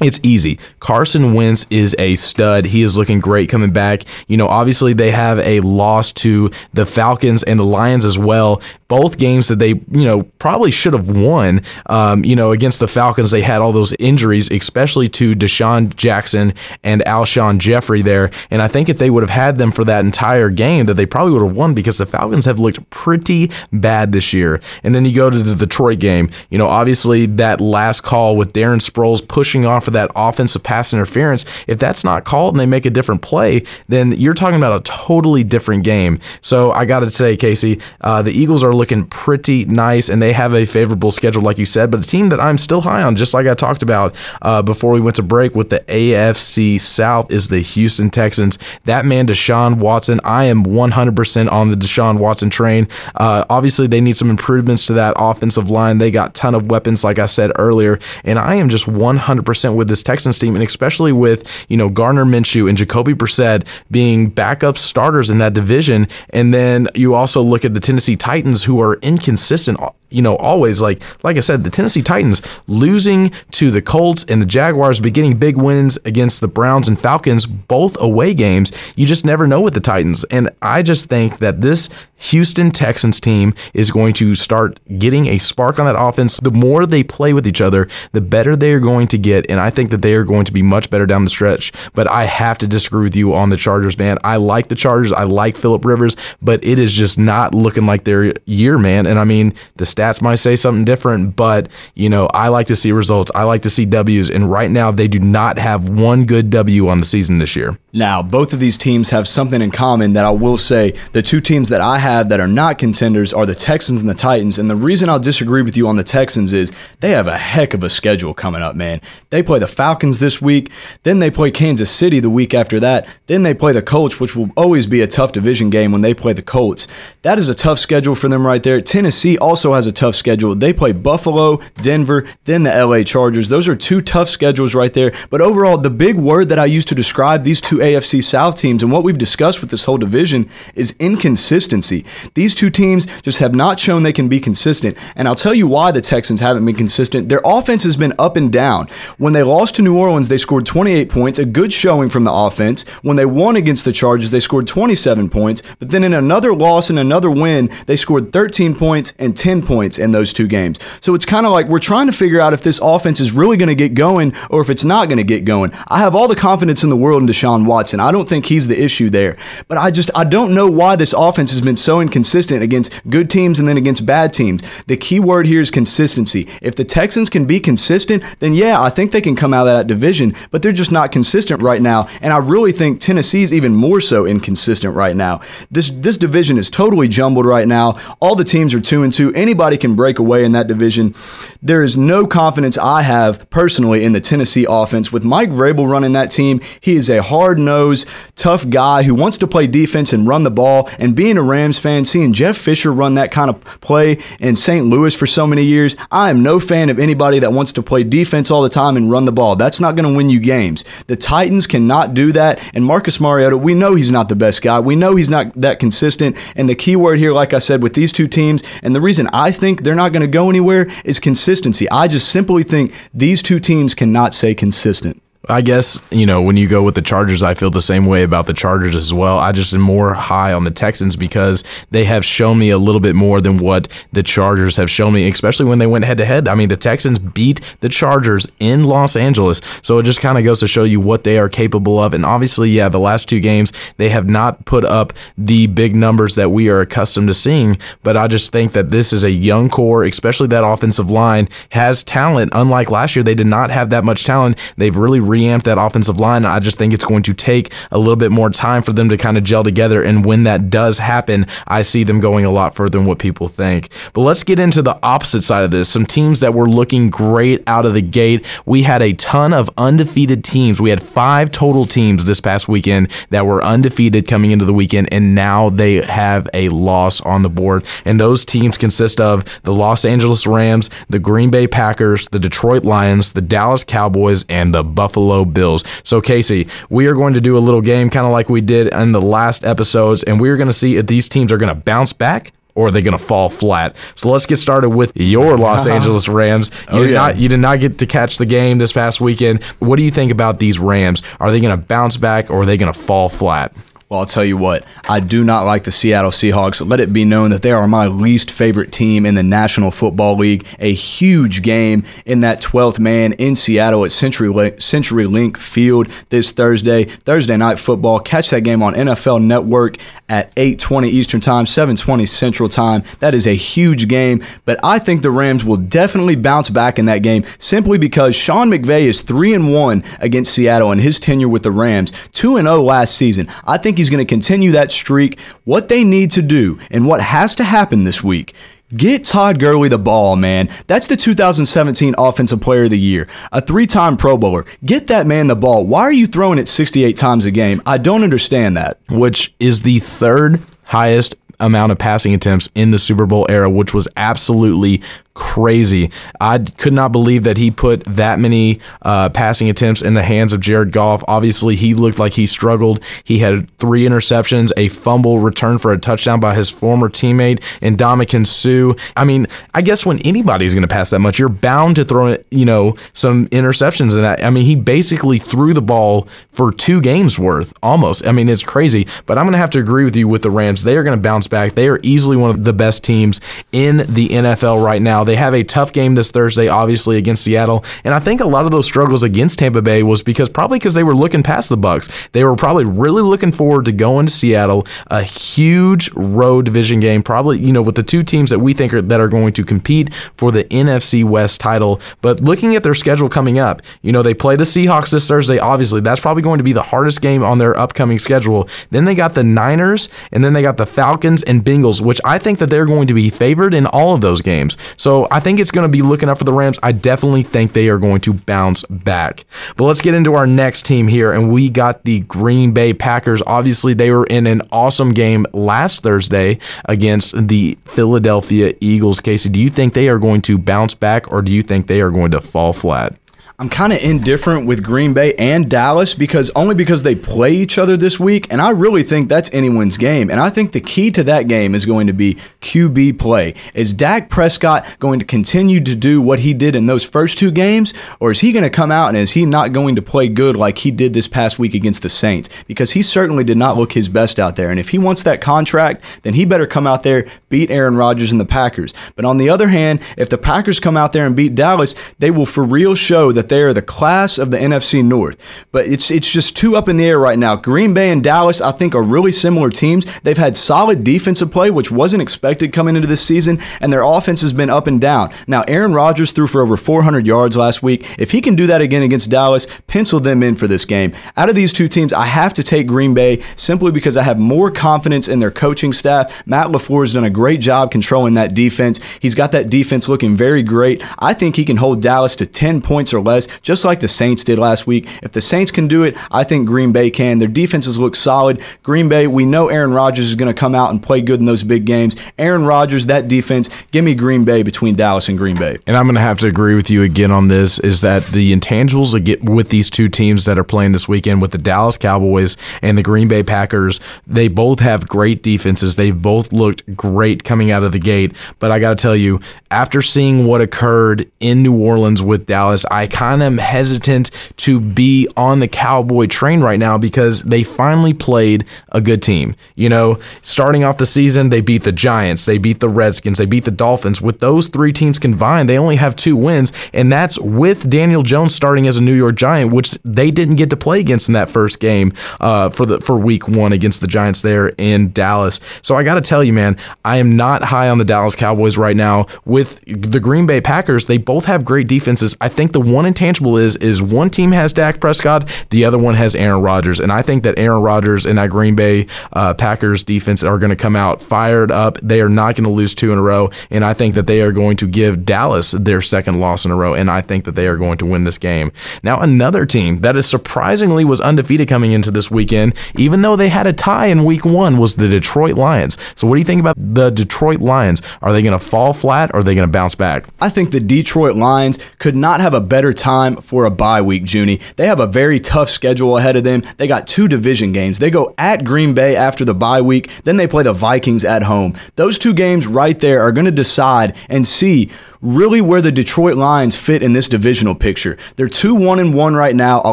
It's easy. Carson Wentz is a stud. He is looking great coming back. You know, obviously they have a loss to the Falcons and the Lions as well. Both games that they, you know, probably should have won. Um, you know, against the Falcons, they had all those injuries, especially to DeSean Jackson and Alshon Jeffery there. And I think if they would have had them for that entire game, that they probably would have won because the Falcons have looked pretty bad this year. And then you go to the Detroit game. You know, obviously that last call with Darren Sproles pushing off of that offensive pass interference, if that's not called and they make a different play, then you're talking about a totally different game. So I got to say, Casey, uh, the Eagles are looking pretty nice and they have a favorable schedule, like you said, but a team that I'm still high on, just like I talked about uh, before we went to break with the AFC South, is the Houston Texans. That man, Deshaun Watson, I am 100% on the Deshaun Watson train. Uh, obviously, they need some improvements to that offensive line. They got ton of weapons, like I said earlier, and I am just 100% with this Texans team, and especially with you know Gardner Minshew and Jacoby Brissett being backup starters in that division, and then you also look at the Tennessee Titans, who are inconsistent you know, always like like I said, the Tennessee Titans losing to the Colts and the Jaguars, but getting big wins against the Browns and Falcons, both away games. You just never know with the Titans, and I just think that this Houston Texans team is going to start getting a spark on that offense. The more they play with each other, the better they are going to get, and I think that they are going to be much better down the stretch. But I have to disagree with you on the Chargers, man. I like the Chargers. I like Philip Rivers, but it is just not looking like their year, man. And I mean, the stats might say something different, but you know, I like to see results. I like to see W's, and right now they do not have one good W on the season this year. Now, both of these teams have something in common that I will say the two teams that I have that are not contenders are the Texans and the Titans. And the reason I'll disagree with you on the Texans is they have a heck of a schedule coming up, man. They play the Falcons this week, then they play Kansas City the week after that, then they play the Colts, which will always be a tough division game when they play the Colts. That is a tough schedule for them right there. Tennessee also has a tough schedule. They play Buffalo, Denver, then the LA Chargers. Those are two tough schedules right there. But overall, the big word that I use to describe these two AFC South teams and what we've discussed with this whole division is inconsistency. These two teams just have not shown they can be consistent. And I'll tell you why the Texans haven't been consistent. Their offense has been up and down. When they lost to New Orleans, they scored 28 points, a good showing from the offense. When they won against the Chargers, they scored 27 points. But then in another loss and another win, they scored 13 points and 10 points in those two games. So it's kind of like we're trying to figure out if this offense is really going to get going or if it's not going to get going. I have all the confidence in the world in Deshaun Watson. I don't think he's the issue there. But I just I don't know why this offense has been so inconsistent against good teams and then against bad teams. The key word here is consistency. If the Texans can be consistent, then yeah, I think they can come out of that division, but they're just not consistent right now. And I really think Tennessee's even more so inconsistent right now. This this division is totally jumbled right now. All the teams are 2 and 2. Anybody can break away in that division. There is no confidence I have personally in the Tennessee offense with Mike Vrabel running that team. He is a hard-nosed, tough guy who wants to play defense and run the ball. And being a Rams fan, seeing Jeff Fisher run that kind of play in St. Louis for so many years, I am no fan of anybody that wants to play defense all the time and run the ball. That's not going to win you games. The Titans cannot do that. And Marcus Mariota, we know he's not the best guy. We know he's not that consistent. And the key word here, like I said, with these two teams, and the reason I think they're not going to go anywhere is consistency. I just simply think these two teams cannot stay consistent. I guess, you know, when you go with the Chargers, I feel the same way about the Chargers as well. I just am more high on the Texans because they have shown me a little bit more than what the Chargers have shown me, especially when they went head to head. I mean, the Texans beat the Chargers in Los Angeles. So it just kind of goes to show you what they are capable of. And obviously, yeah, the last two games, they have not put up the big numbers that we are accustomed to seeing. But I just think that this is a young core, especially that offensive line has talent. Unlike last year, they did not have that much talent. They've really reamped that offensive line. I just think it's going to take a little bit more time for them to kind of gel together. And when that does happen, I see them going a lot further than what people think. But let's get into the opposite side of this. Some teams that were looking great out of the gate. We had a ton of undefeated teams. We had five total teams this past weekend that were undefeated coming into the weekend, and now they have a loss on the board. And those teams consist of the Los Angeles Rams, the Green Bay Packers, the Detroit Lions, the Dallas Cowboys, and the Buffalo Low bills. So, Casey, we are going to do a little game kind of like we did in the last episodes, and we're going to see if these teams are going to bounce back or are they going to fall flat? So let's get started with your Los Angeles Rams. Oh, you, Oh, did yeah. not, you did not get to catch the game this past weekend. What do you think about these Rams? Are they going to bounce back or are they going to fall flat? Well, I'll tell you what, I do not like the Seattle Seahawks. Let it be known that they are my least favorite team in the National Football League. A huge game in that 12th man in Seattle at CenturyLink, Century Link Field this Thursday. Thursday night football. Catch that game on NFL Network at 8:20 Eastern Time, 7:20 Central Time. That is a huge game, but I think the Rams will definitely bounce back in that game simply because Sean McVay is 3 and 1 against Seattle in his tenure with the Rams. 2 and 0 last season. I think he's going to continue that streak. What they need to do and what has to happen this week Get Todd Gurley the ball, man. That's the 2017 Offensive Player of the Year, a three time Pro Bowler. Get that man the ball. Why are you throwing it 68 times a game? I don't understand that. which is the third highest amount of passing attempts in the Super Bowl era, which was absolutely crazy. I could not believe that he put that many uh, passing attempts in the hands of Jared Goff. Obviously, he looked like he struggled. He had three interceptions, a fumble return for a touchdown by his former teammate, and Ndamukong Suh. I mean, I guess when anybody's going to pass that much, you're bound to throw, it, you know, some interceptions in that. I mean, he basically threw the ball for two games worth almost. I mean, it's crazy, but I'm going to have to agree with you with the Rams. They are going to bounce back. They are easily one of the best teams in the NFL right now. They have a tough game this Thursday, obviously against Seattle, and I think a lot of those struggles against Tampa Bay was because probably because they were looking past the Bucks. They were probably really looking forward to going to Seattle, a huge road division game, probably you know with the two teams that we think are that are going to compete for the NFC West title. But looking at their schedule coming up, you know they play the Seahawks this Thursday. Obviously, that's probably going to be the hardest game on their upcoming schedule. Then they got the Niners, and then they got the Falcons and Bengals, which I think that they're going to be favored in all of those games. So I think it's going to be looking up for the Rams. I definitely think they are going to bounce back. But let's get into our next team here, and we got the Green Bay Packers. Obviously, they were in an awesome game last Thursday against the Philadelphia Eagles. Casey, do you think they are going to bounce back, or do you think they are going to fall flat? I'm kind of indifferent with Green Bay and Dallas because only because they play each other this week, and I really think that's anyone's game. And I think the key to that game is going to be QB play. Is Dak Prescott going to continue to do what he did in those first two games, or is he going to come out and is he not going to play good like he did this past week against the Saints? Because he certainly did not look his best out there. And if he wants that contract, then he better come out there, beat Aaron Rodgers and the Packers. But on the other hand, if the Packers come out there and beat Dallas, they will for real show that they are the class of the NFC North. But it's it's just too up in the air right now. Green Bay and Dallas, I think, are really similar teams. They've had solid defensive play, which wasn't expected coming into this season, and their offense has been up and down. Now, Aaron Rodgers threw for over 400 yards last week. If he can do that again against Dallas, pencil them in for this game. Out of these two teams, I have to take Green Bay simply because I have more confidence in their coaching staff. Matt LaFleur has done a great job controlling that defense. He's got that defense looking very great. I think he can hold Dallas to 10 points or less just like the Saints did last week. If the Saints can do it, I think Green Bay can. Their defenses look solid. Green Bay, we know Aaron Rodgers is going to come out and play good in those big games. Aaron Rodgers, that defense, give me Green Bay between Dallas and Green Bay. And I'm going to have to agree with you again on this is that the intangibles with these two teams that are playing this weekend with the Dallas Cowboys and the Green Bay Packers, they both have great defenses. They both looked great coming out of the gate. But I got to tell you, after seeing what occurred in New Orleans with Dallas, I kind of am hesitant to be on the Cowboy train right now because they finally played a good team. You know, starting off the season, they beat the Giants, they beat the Redskins, they beat the Dolphins. With those three teams combined, they only have two wins, and that's with Daniel Jones starting as a New York Giant, which they didn't get to play against in that first game uh, for the for Week One against the Giants there in Dallas. So I got to tell you, man, I am not high on the Dallas Cowboys right now. With the Green Bay Packers, they both have great defenses. I think the one intangible is is one team has Dak Prescott, the other one has Aaron Rodgers, and I think that Aaron Rodgers and that Green Bay uh, Packers defense are going to come out fired up. They are not going to lose two in a row, and I think that they are going to give Dallas their second loss in a row, and I think that they are going to win this game. Now, another team that is surprisingly was undefeated coming into this weekend, even though they had a tie in Week One, was the Detroit Lions. So, what do you think about the Detroit Lions? Are they going to fall flat, or are they going to bounce back? I think the Detroit Lions could not have a better time for a bye week, Junie. They have a very tough schedule ahead of them. They got two division games. They go at Green Bay after the bye week, then they play the Vikings at home. Those two games right there are going to decide and see really where the Detroit Lions fit in this divisional picture. They're 2 1 and 1 right now. A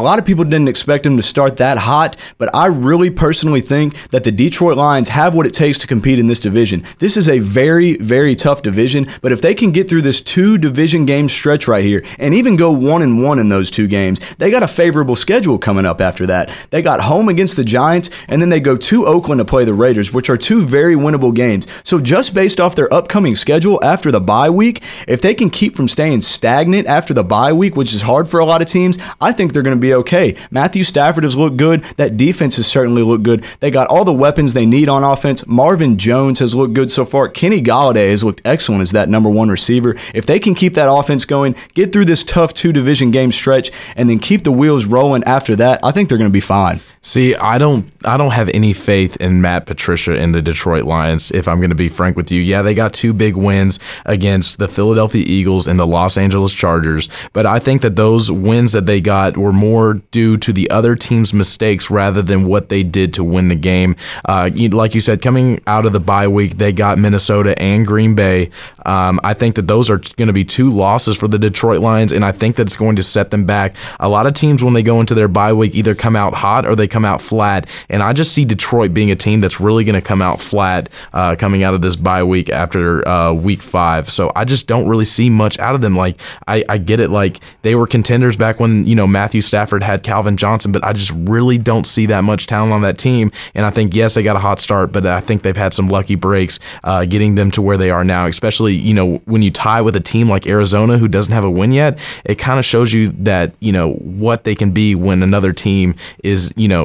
lot of people didn't expect them to start that hot, but I really personally think that the Detroit Lions have what it takes to compete in this division. This is a very, very tough division, but if they can get through this two division game stretch right here and even go 1 and 1 in those two games, they got a favorable schedule coming up after that. They got home against the Giants, and then they go to Oakland to play the Raiders, which are two very winnable games. So just based off their upcoming schedule after the bye week, if they can keep from staying stagnant after the bye week, which is hard for a lot of teams, I think they're going to be okay. Matthew Stafford has looked good. That defense has certainly looked good. They got all the weapons they need on offense. Marvin Jones has looked good so far. Kenny Golladay has looked excellent as that number one receiver. If they can keep that offense going, get through this tough two division game stretch, and then keep the wheels rolling after that, I think they're going to be fine. See, I don't I don't have any faith in Matt Patricia and the Detroit Lions if I'm going to be frank with you. Yeah, they got two big wins against the Philadelphia Eagles and the Los Angeles Chargers. But I think that those wins that they got were more due to the other team's mistakes rather than what they did to win the game. Uh, like you said, coming out of the bye week, they got Minnesota and Green Bay. Um, I think that those are going to be two losses for the Detroit Lions, and I think that it's going to set them back. A lot of teams, when they go into their bye week, either come out hot or they come out flat. And I just see Detroit being a team that's really going to come out flat uh, coming out of this bye week after uh, week five. So I just don't really see much out of them. Like, I, I get it. Like, they were contenders back when, you know, Matthew Stafford had Calvin Johnson, but I just really don't see that much talent on that team. And I think, yes, they got a hot start, but I think they've had some lucky breaks uh, getting them to where they are now, especially, you know, when you tie with a team like Arizona who doesn't have a win yet, it kind of shows you that, you know, what they can be when another team is, you know,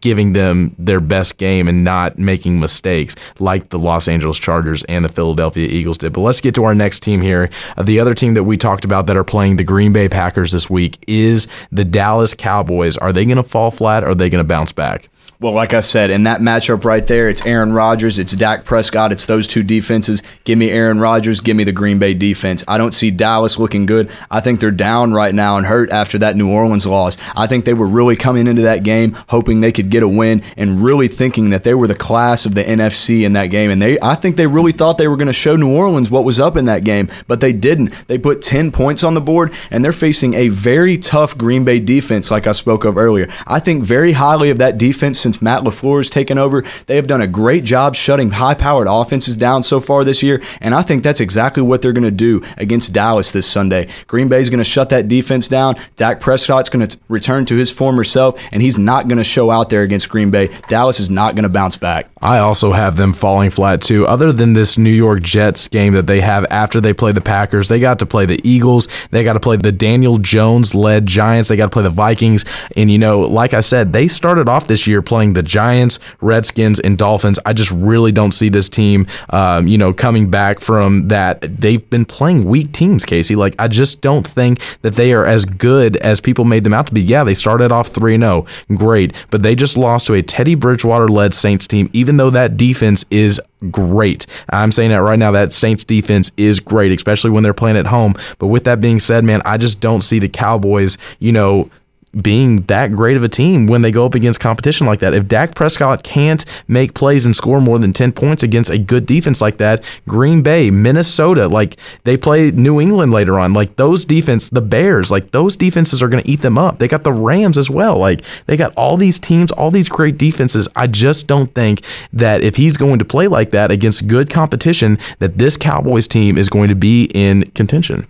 giving them their best game and not making mistakes like the Los Angeles Chargers and the Philadelphia Eagles did. But let's get to our next team here. Uh, the other team that we talked about that are playing the Green Bay Packers this week is the Dallas Cowboys. Are they going to fall flat or are they going to bounce back? Well, like I said, in that matchup right there, it's Aaron Rodgers, it's Dak Prescott, it's those two defenses. Give me Aaron Rodgers, give me the Green Bay defense. I don't see Dallas looking good. I think they're down right now and hurt after that New Orleans loss. I think they were really coming into that game hoping they could get a win and really thinking that they were the class of the NFC in that game. And they, I think they really thought they were going to show New Orleans what was up in that game, but they didn't. They put 10 points on the board and they're facing a very tough Green Bay defense, like I spoke of earlier. I think very highly of that defense since Matt LaFleur has taken over. They have done a great job shutting high powered offenses down so far this year, and I think that's exactly what they're going to do against Dallas this Sunday. Green Bay is going to shut that defense down. Dak Prescott's going to return to his former self, and he's not going to show out there against Green Bay. Dallas is not going to bounce back. I also have them falling flat too. Other than this New York Jets game that they have after they play the Packers, they got to play the Eagles, they got to play the Daniel Jones led Giants, they got to play the Vikings. And, you know, like I said, they started off this year playing the Giants, Redskins, and Dolphins. I just really don't see this team, um, you know, coming back from that. They've been playing weak teams, Casey. Like, I just don't think that they are as good as people made them out to be. Yeah, they started off 3 0. Great. But they just lost to a Teddy Bridgewater led Saints team, even though that defense is great. I'm saying that right now, that Saints defense is great, especially when they're playing at home. But with that being said, man, I just don't see the Cowboys, you know, being that great of a team when they go up against competition like that. If Dak Prescott can't make plays and score more than 10 points against a good defense like that, Green Bay, Minnesota, like they play New England later on, like those defense, the Bears, like those defenses are going to eat them up. They got the Rams as well. Like they got all these teams, all these great defenses. I just don't think that if he's going to play like that against good competition, that this Cowboys team is going to be in contention.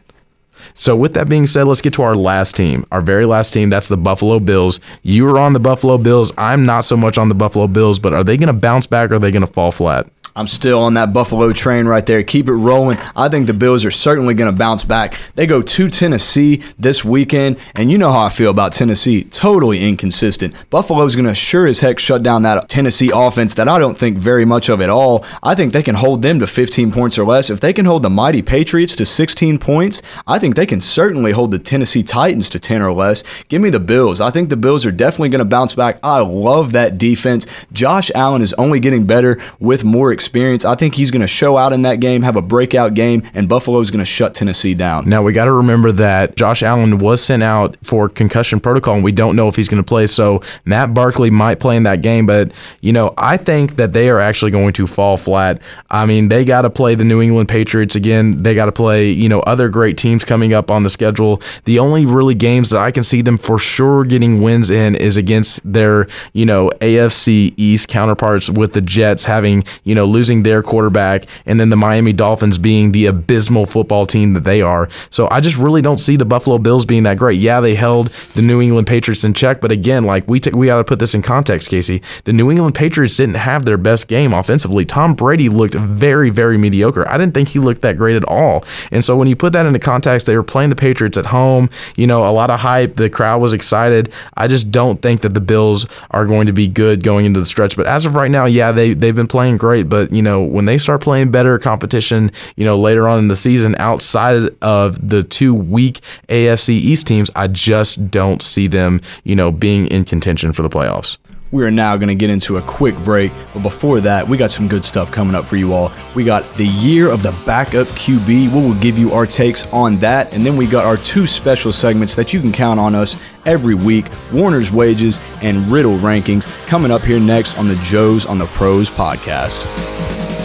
So, with that being said, let's get to our last team. Our very last team, that's the Buffalo Bills. You are on the Buffalo Bills. I'm not so much on the Buffalo Bills, but are they going to bounce back or are they going to fall flat? I'm still on that Buffalo train right there. Keep it rolling. I think the Bills are certainly going to bounce back. They go to Tennessee this weekend, and you know how I feel about Tennessee. Totally inconsistent. Buffalo's going to sure as heck shut down that Tennessee offense that I don't think very much of at all. I think they can hold them to 15 points or less. If they can hold the mighty Patriots to 16 points, I think they can certainly hold the Tennessee Titans to 10 or less. Give me the Bills. I think the Bills are definitely going to bounce back. I love that defense. Josh Allen is only getting better with more experience. I think he's going to show out in that game, have a breakout game, and Buffalo's going to shut Tennessee down. Now, we got to remember that Josh Allen was sent out for concussion protocol, and we don't know if he's going to play. So, Matt Barkley might play in that game, but, you know, I think that they are actually going to fall flat. I mean, they got to play the New England Patriots again. They got to play, you know, other great teams coming up on the schedule. The only really games that I can see them for sure getting wins in is against their, you know, AFC East counterparts with the Jets having, you know, losing their quarterback and then the Miami Dolphins being the abysmal football team that they are. So I just really don't see the Buffalo Bills being that great. Yeah, they held the New England Patriots in check, but again, like we t- we got to put this in context, Casey. The New England Patriots didn't have their best game offensively. Tom Brady looked very very mediocre. I didn't think he looked that great at all. And so when you put that into context, they were playing the Patriots at home, you know, a lot of hype, the crowd was excited. I just don't think that the Bills are going to be good going into the stretch, but as of right now, yeah, they they've been playing great, but you know, when they start playing better competition, you know, later on in the season outside of the two weak AFC East teams, I just don't see them, you know, being in contention for the playoffs. We are now going to get into a quick break, but before that, we got some good stuff coming up for you all. We got the year of the backup QB. We will give you our takes on that, and then we got our two special segments that you can count on us every week Warner's Wages and Riddle Rankings coming up here next on the Joes on the Pros podcast.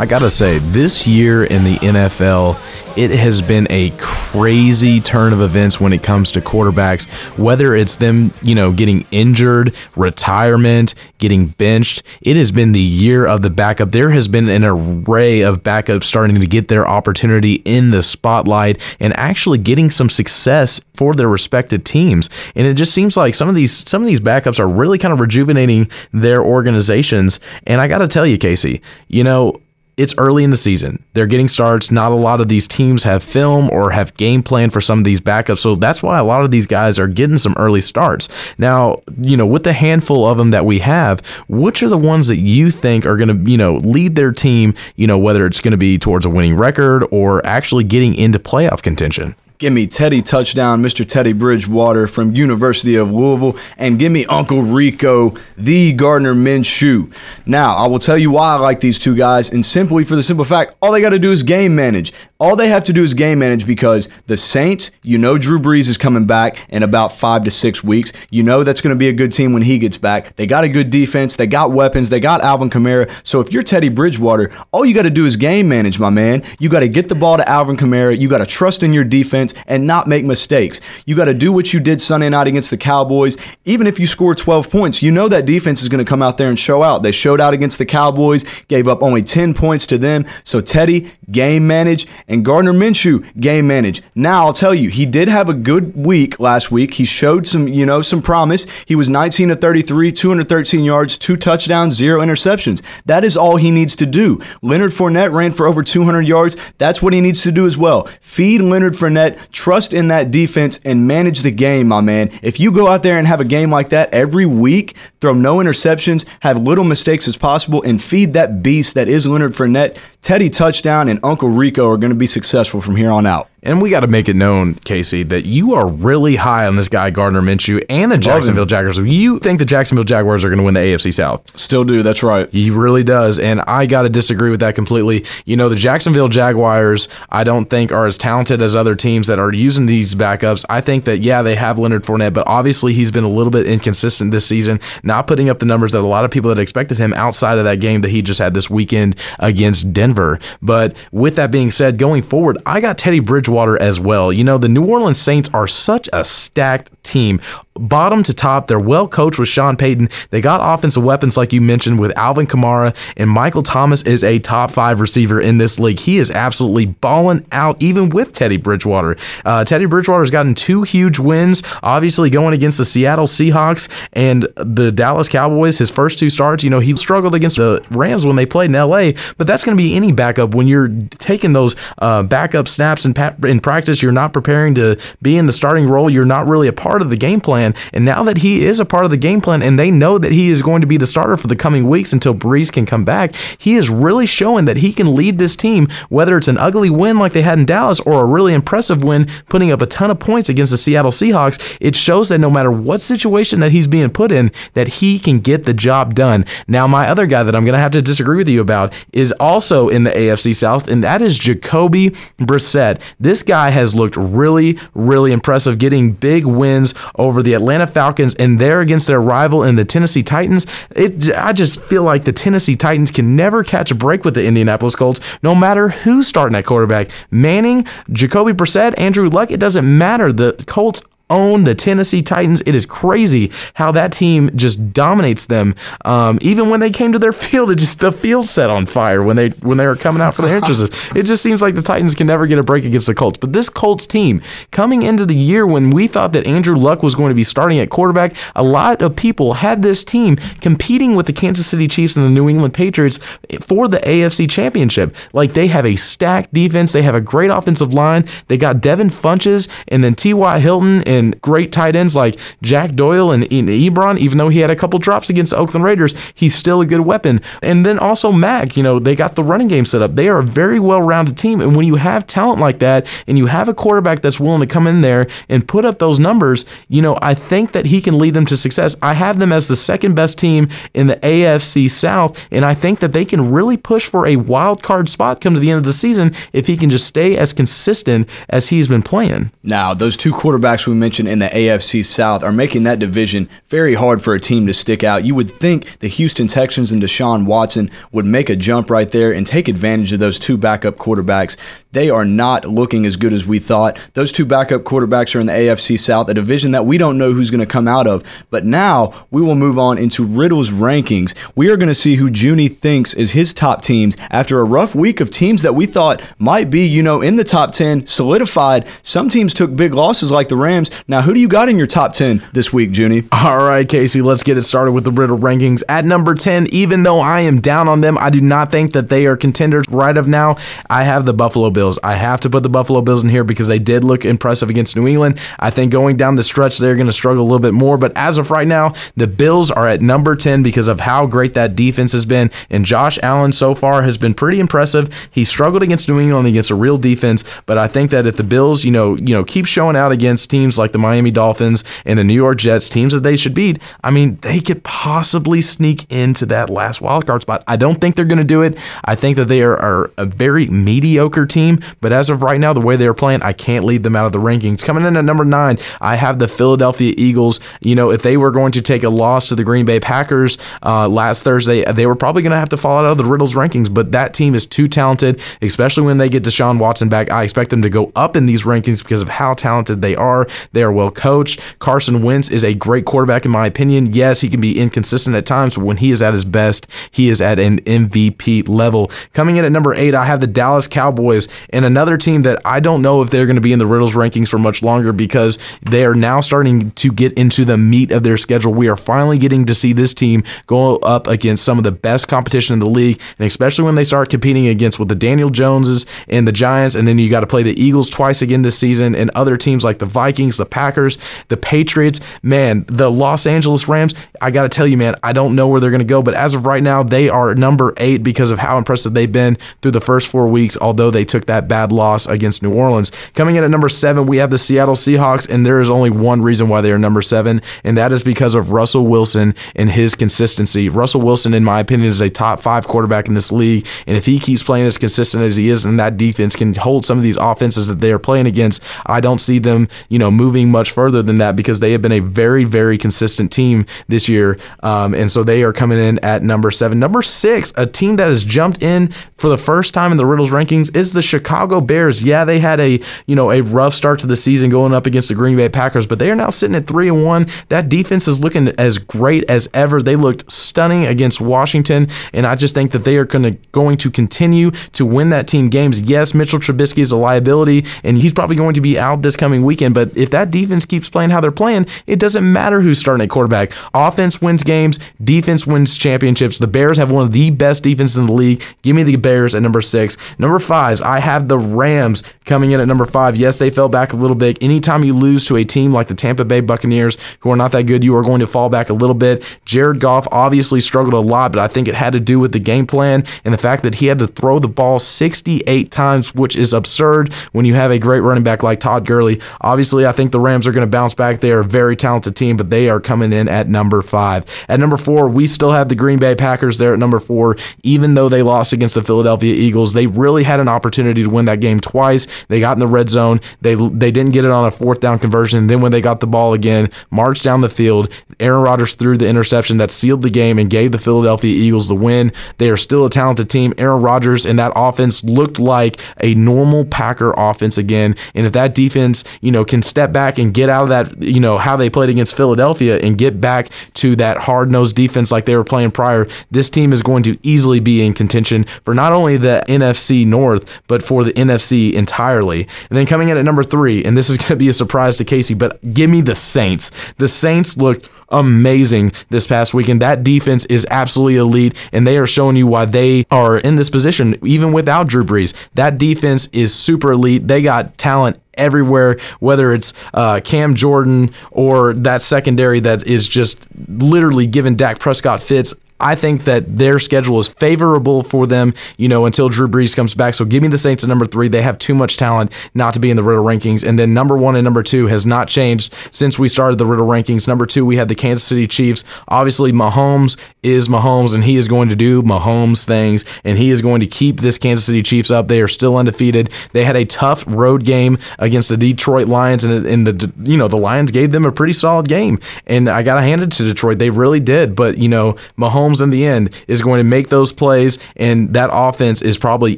I gotta say, this year in the NFL, it has been a crazy turn of events when it comes to quarterbacks. Whether it's them, you know, getting injured, retirement, getting benched, it has been the year of the backup. There has been an array of backups starting to get their opportunity in the spotlight and actually getting some success for their respective teams. And it just seems like some of these some of these backups are really kind of rejuvenating their organizations. And I got to tell you, Casey, you know it's early in the season. They're getting starts. Not a lot of these teams have film or have game plan for some of these backups. So that's why a lot of these guys are getting some early starts. Now, you know, with the handful of them that we have, which are the ones that you think are going to, you know, lead their team, you know, whether it's going to be towards a winning record or actually getting into playoff contention? Give me Teddy Touchdown, Mr. Teddy Bridgewater from University of Louisville, and give me Uncle Rico, the Gardner Minshew. Now, I will tell you why I like these two guys, and simply for the simple fact, all they got to do is game manage. All they have to do is game manage because the Saints, you know, Drew Brees is coming back in about five to six weeks. You know that's going to be a good team when he gets back. They got a good defense. They got weapons. They got Alvin Kamara. So if you're Teddy Bridgewater, all you got to do is game manage, my man. You got to get the ball to Alvin Kamara. You got to trust in your defense and not make mistakes. You got to do what you did Sunday night against the Cowboys. Even if you score 12 points, you know that defense is going to come out there and show out. They showed out against the Cowboys, gave up only 10 points to them. So Teddy, game manage, and Gardner Minshew, game manage. Now I'll tell you, he did have a good week last week. He showed some, you know, some promise. He was 19 to 33, 213 yards, two touchdowns, zero interceptions. That is all he needs to do. Leonard Fournette ran for over 200 yards. That's what he needs to do as well. Feed Leonard Fournette, trust in that defense, and manage the game, my man. If you go out there and have a game like that every week, throw no interceptions, have little mistakes as possible, and feed that beast that is Leonard Fournette, Teddy Touchdown and Uncle Rico are going to be successful from here on out. And we got to make it known, Casey, that you are really high on this guy, Gardner Minshew, and the Jacksonville Jaguars. You think the Jacksonville Jaguars are going to win the AFC South. Still do, that's right. He really does. And I got to disagree with that completely. You know, the Jacksonville Jaguars, I don't think are as talented as other teams that are using these backups. I think that, yeah, they have Leonard Fournette, but obviously he's been a little bit inconsistent this season, not putting up the numbers that a lot of people had expected him outside of that game that he just had this weekend against Denver. But with that being said, going forward, I got Teddy Bridgewater as well. You know, the New Orleans Saints are such a stacked team bottom to top. They're well coached with Sean Payton. They got offensive weapons, like you mentioned, with Alvin Kamara, and Michael Thomas is a top five receiver in this league. He is absolutely balling out, even with Teddy Bridgewater. Uh, Teddy Bridgewater has gotten two huge wins, obviously going against the Seattle Seahawks and the Dallas Cowboys. His first two starts, you know, he struggled against the Rams when they played in LA, but that's going to be any backup when you're taking those uh, backup snaps and pa- in practice. You're not preparing to be in the starting role. You're not really a part of the game plan. And now that he is a part of the game plan and they know that he is going to be the starter for the coming weeks until Brees can come back, he is really showing that he can lead this team, whether it's an ugly win like they had in Dallas or a really impressive win, putting up a ton of points against the Seattle Seahawks. It shows that no matter what situation that he's being put in, that he can get the job done. Now, my other guy that I'm going to have to disagree with you about is also in the AFC South, and that is Jacoby Brissett. This guy has looked really, really impressive, getting big wins over the Atlanta Falcons and there against their rival in the Tennessee Titans. It, I just feel like the Tennessee Titans can never catch a break with the Indianapolis Colts, no matter who's starting at quarterback. Manning, Jacoby Brissett, Andrew Luck, it doesn't matter. The Colts own the Tennessee Titans. It is crazy how that team just dominates them. Um, even when they came to their field, it just the field set on fire when they when they were coming out for their entrances. it just seems like the Titans can never get a break against the Colts. But this Colts team coming into the year when we thought that Andrew Luck was going to be starting at quarterback, a lot of people had this team competing with the Kansas City Chiefs and the New England Patriots for the AFC Championship. Like they have a stacked defense, they have a great offensive line. They got Devin Funchess and then T.Y. Hilton and great tight ends like Jack Doyle and Ebron. Even though he had a couple drops against the Oakland Raiders, he's still a good weapon. And then also Mack, you know, they got the running game set up. They are a very well-rounded team. And when you have talent like that and you have a quarterback that's willing to come in there and put up those numbers, you know, I think that he can lead them to success. I have them as the second best team in the AFC South, and I think that they can really push for a wild card spot come to the end of the season if he can just stay as consistent as he's been playing. Now, those two quarterbacks we mentioned in the AFC South are making that division very hard for a team to stick out. You would think the Houston Texans and Deshaun Watson would make a jump right there and take advantage of those two backup quarterbacks. They are not looking as good as we thought. Those two backup quarterbacks are in the AFC South, a division that we don't know who's going to come out of. But now we will move on into Riddle's rankings. We are going to see who Junie thinks is his top teams after a rough week of teams that we thought might be, you know, in the top 10, solidified. Some teams took big losses like the Rams. Now, who do you got in your top 10 this week, Junie? All right, Casey, let's get it started with the Riddle rankings. At number 10, even though I am down on them, I do not think that they are contenders right of now. I have the Buffalo Bills. I have to put the Buffalo Bills in here because they did look impressive against New England. I think going down the stretch, they're going to struggle a little bit more. But as of right now, the Bills are at number 10 because of how great that defense has been. And Josh Allen so far has been pretty impressive. He struggled against New England against a real defense, but I think that if the Bills, you know, you know, keep showing out against teams like the Miami Dolphins and the New York Jets, teams that they should beat, I mean, they could possibly sneak into that last wild card spot. I don't think they're going to do it. I think that they are, are a very mediocre team, but as of right now, the way they're playing, I can't leave them out of the rankings. Coming in at number nine, I have the Philadelphia Eagles. You know, if they were going to take a loss to the Green Bay Packers uh, last Thursday, they were probably going to have to fall out of the Riddles rankings, but that team is too talented, especially when they get Deshaun Watson back. I expect them to go up in these rankings because of how talented they are. They are well coached. Carson Wentz is a great quarterback, in my opinion. Yes, he can be inconsistent at times, but when he is at his best, he is at an MVP level. Coming in at number eight, I have the Dallas Cowboys and another team that I don't know if they're going to be in the Riddles rankings for much longer because they are now starting to get into the meat of their schedule. We are finally getting to see this team go up against some of the best competition in the league, and especially when they start competing against with the Daniel Joneses and the Giants, and then you got to play the Eagles twice again this season, and other teams like the Vikings, the Packers, the Patriots. Man, the Los Angeles Rams. I got to tell you, man, I don't know where they're going to go, but as of right now, they are number eight because of how impressive they've been through the first four weeks. Although they took that bad loss against New Orleans. Coming in at number seven, we have the Seattle Seahawks, and there is only one reason why they are number seven, and that is because of Russell Wilson and his consistency. Russell Wilson, in my opinion, is a top five quarterback in this league, and if he keeps playing as consistent as he is, and that defense can hold some of these offenses that they are playing against, I don't see them, you know, moving much further than that because they have been a very, very consistent team this year, um, and so they are coming in at number seven. Number six, a team that has jumped in for the first time in the Riddles rankings is the Chicago Bears. Yeah, they had a you know a rough start to the season going up against the Green Bay Packers, but they are now sitting at three and one. That defense is looking as great as ever. They looked stunning against Washington, and I just think that they are going to going to continue to win that team games. Yes, Mitchell Trubisky is a liability, and he's probably going to be out this coming weekend. But if that defense keeps playing how they're playing, it doesn't matter who's starting at quarterback. Offense wins games, defense wins championships. The Bears have one of the best defenses in the league. Give me the Bears at number six. Number five, I have the Rams coming in at number five. Yes, they fell back a little bit. Anytime you lose to a team like the Tampa Bay Buccaneers, who are not that good, you are going to fall back a little bit. Jared Goff obviously struggled a lot, but I think it had to do with the game plan and the fact that he had to throw the ball 68 times, which is absurd when you have a great running back like Todd Gurley. Obviously, I think the Rams are going to bounce back. They are a very talented team, but they are coming in at number five. At number four, we still have the Green Bay Packers there at number four, even though they lost against the Philadelphia Eagles. They really had an opportunity to win that game twice. They got in the red zone. They they didn't get it on a fourth down conversion. Then when they got the ball again, marched down the field. Aaron Rodgers threw the interception that sealed the game and gave the Philadelphia Eagles the win. They are still a talented team. Aaron Rodgers and that offense looked like a normal Packer offense again. And if that defense, you know, can step back back and get out of that, you know, how they played against Philadelphia and get back to that hard nosed defense like they were playing prior, this team is going to easily be in contention for not only the NFC North, but for the NFC entirely. And then coming in at number three, and this is going to be a surprise to Casey, but give me the Saints. The Saints looked amazing this past weekend. That defense is absolutely elite, and they are showing you why they are in this position, even without Drew Brees. That defense is super elite. They got talent everywhere, whether it's uh, Cam Jordan or that secondary that is just literally giving Dak Prescott fits. I think that their schedule is favorable for them, you know, until Drew Brees comes back. So give me the Saints at number three. They have too much talent not to be in the Riddle rankings. And then number one and number two has not changed since we started the Riddle rankings. Number two, we have the Kansas City Chiefs. Obviously, Mahomes is Mahomes, and he is going to do Mahomes things, and he is going to keep this Kansas City Chiefs up. They are still undefeated. They had a tough road game against the Detroit Lions, and, and the you know the Lions gave them a pretty solid game. And I got to hand it to Detroit. They really did. But you know, Mahomes in the end is going to make those plays, and that offense is probably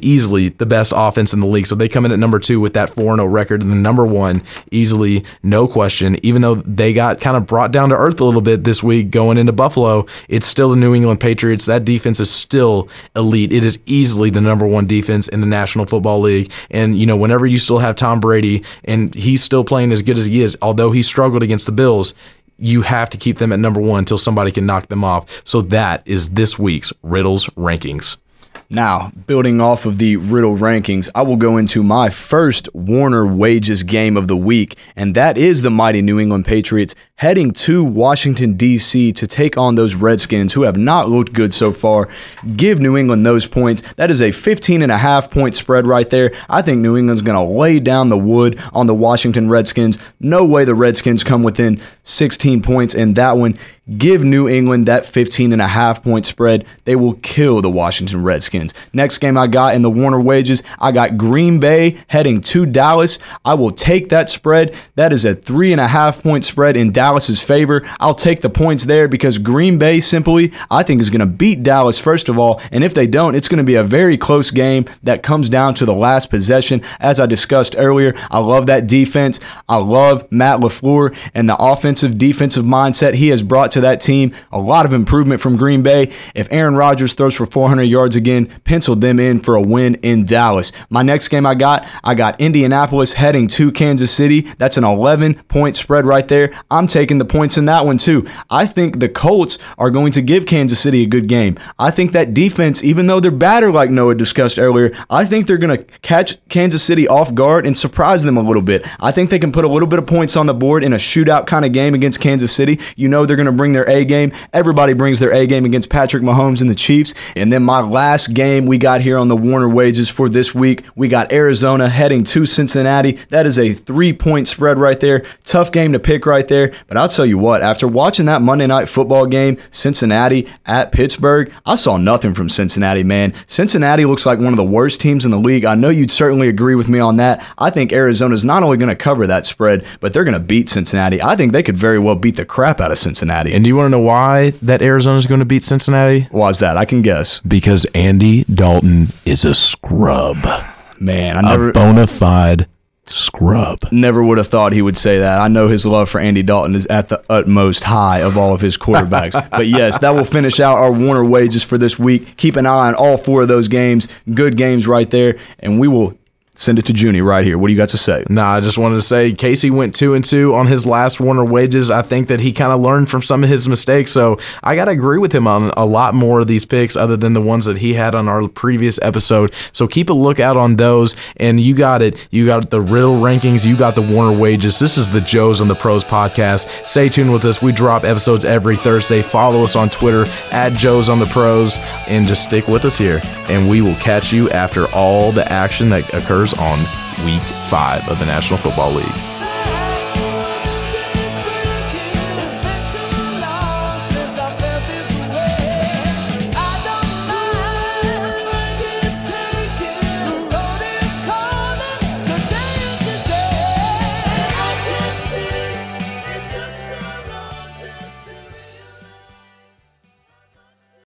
easily the best offense in the league. So they come in at number two with that 4 0 record, and the number one, easily, no question. Even though they got kind of brought down to earth a little bit this week going into Buffalo, it's still the New England Patriots. That defense is still elite. It is easily the number one defense in the National Football League. And, you know, whenever you still have Tom Brady and he's still playing as good as he is, although he struggled against the Bills, you have to keep them at number one until somebody can knock them off. So that is this week's Riddles rankings. Now, building off of the Riddle rankings, I will go into my first Warner Wages game of the week, and that is the mighty New England Patriots heading to Washington, D.C. to take on those Redskins who have not looked good so far. Give New England those points. That is a 15 and a half point spread right there. I think New England's going to lay down the wood on the Washington Redskins. No way the Redskins come within 16 points in that one. Give New England that 15 and a half point spread. They will kill the Washington Redskins. Next game I got in the Warner wages, I got Green Bay heading to Dallas. I will take that spread. That is a three and a half point spread in Dallas's favor. I'll take the points there because Green Bay simply, I think, is going to beat Dallas first of all. And if they don't, it's going to be a very close game that comes down to the last possession. As I discussed earlier, I love that defense. I love Matt LaFleur and the offensive defensive mindset he has brought to that team. A lot of improvement from Green Bay. If Aaron Rodgers throws for 400 yards again, penciled them in for a win in Dallas. My next game I got, I got Indianapolis heading to Kansas City. That's an 11 point spread right there. I'm taking the points in that one too. I think the Colts are going to give Kansas City a good game. I think that defense, even though they're batter like Noah discussed earlier, I think they're going to catch Kansas City off guard and surprise them a little bit. I think they can put a little bit of points on the board in a shootout kind of game against Kansas City. You know they're going to bring their A game. Everybody brings their A game against Patrick Mahomes and the Chiefs. And then my last game we got here on the Warner wages for this week, we got Arizona heading to Cincinnati. That is a three point spread right there. Tough game to pick right there. But I'll tell you what, after watching that Monday night football game, Cincinnati at Pittsburgh, I saw nothing from Cincinnati, man. Cincinnati looks like one of the worst teams in the league. I know you'd certainly agree with me on that. I think Arizona's not only going to cover that spread, but they're going to beat Cincinnati. I think they could very well beat the crap out of Cincinnati. And do you want to know why that Arizona is going to beat Cincinnati? Why's that? I can guess. Because Andy Dalton is a scrub, Man, I a never bona fide scrub. never would have thought he would say that. I know his love for Andy Dalton is at the utmost high of all of his quarterbacks. but yes, that will finish out our Warner wages for this week. Keep an eye on all four of those games. Good games right there. And we will send it to Junie right here. What do you got to say? Nah, I just wanted to say Casey went two and two on his last Warner wages. I think that he kind of learned from some of his mistakes. So I got to agree with him on a lot more of these picks other than the ones that he had on our previous episode. So keep a lookout on those. And you got it. You got the riddle rankings. You got the Warner wages. This is the Joes on the Pros podcast. Stay tuned with us. We drop episodes every Thursday. Follow us on Twitter at Joes on the Pros and just stick with us here. And we will catch you after all the action that occurs on week five of the National Football League.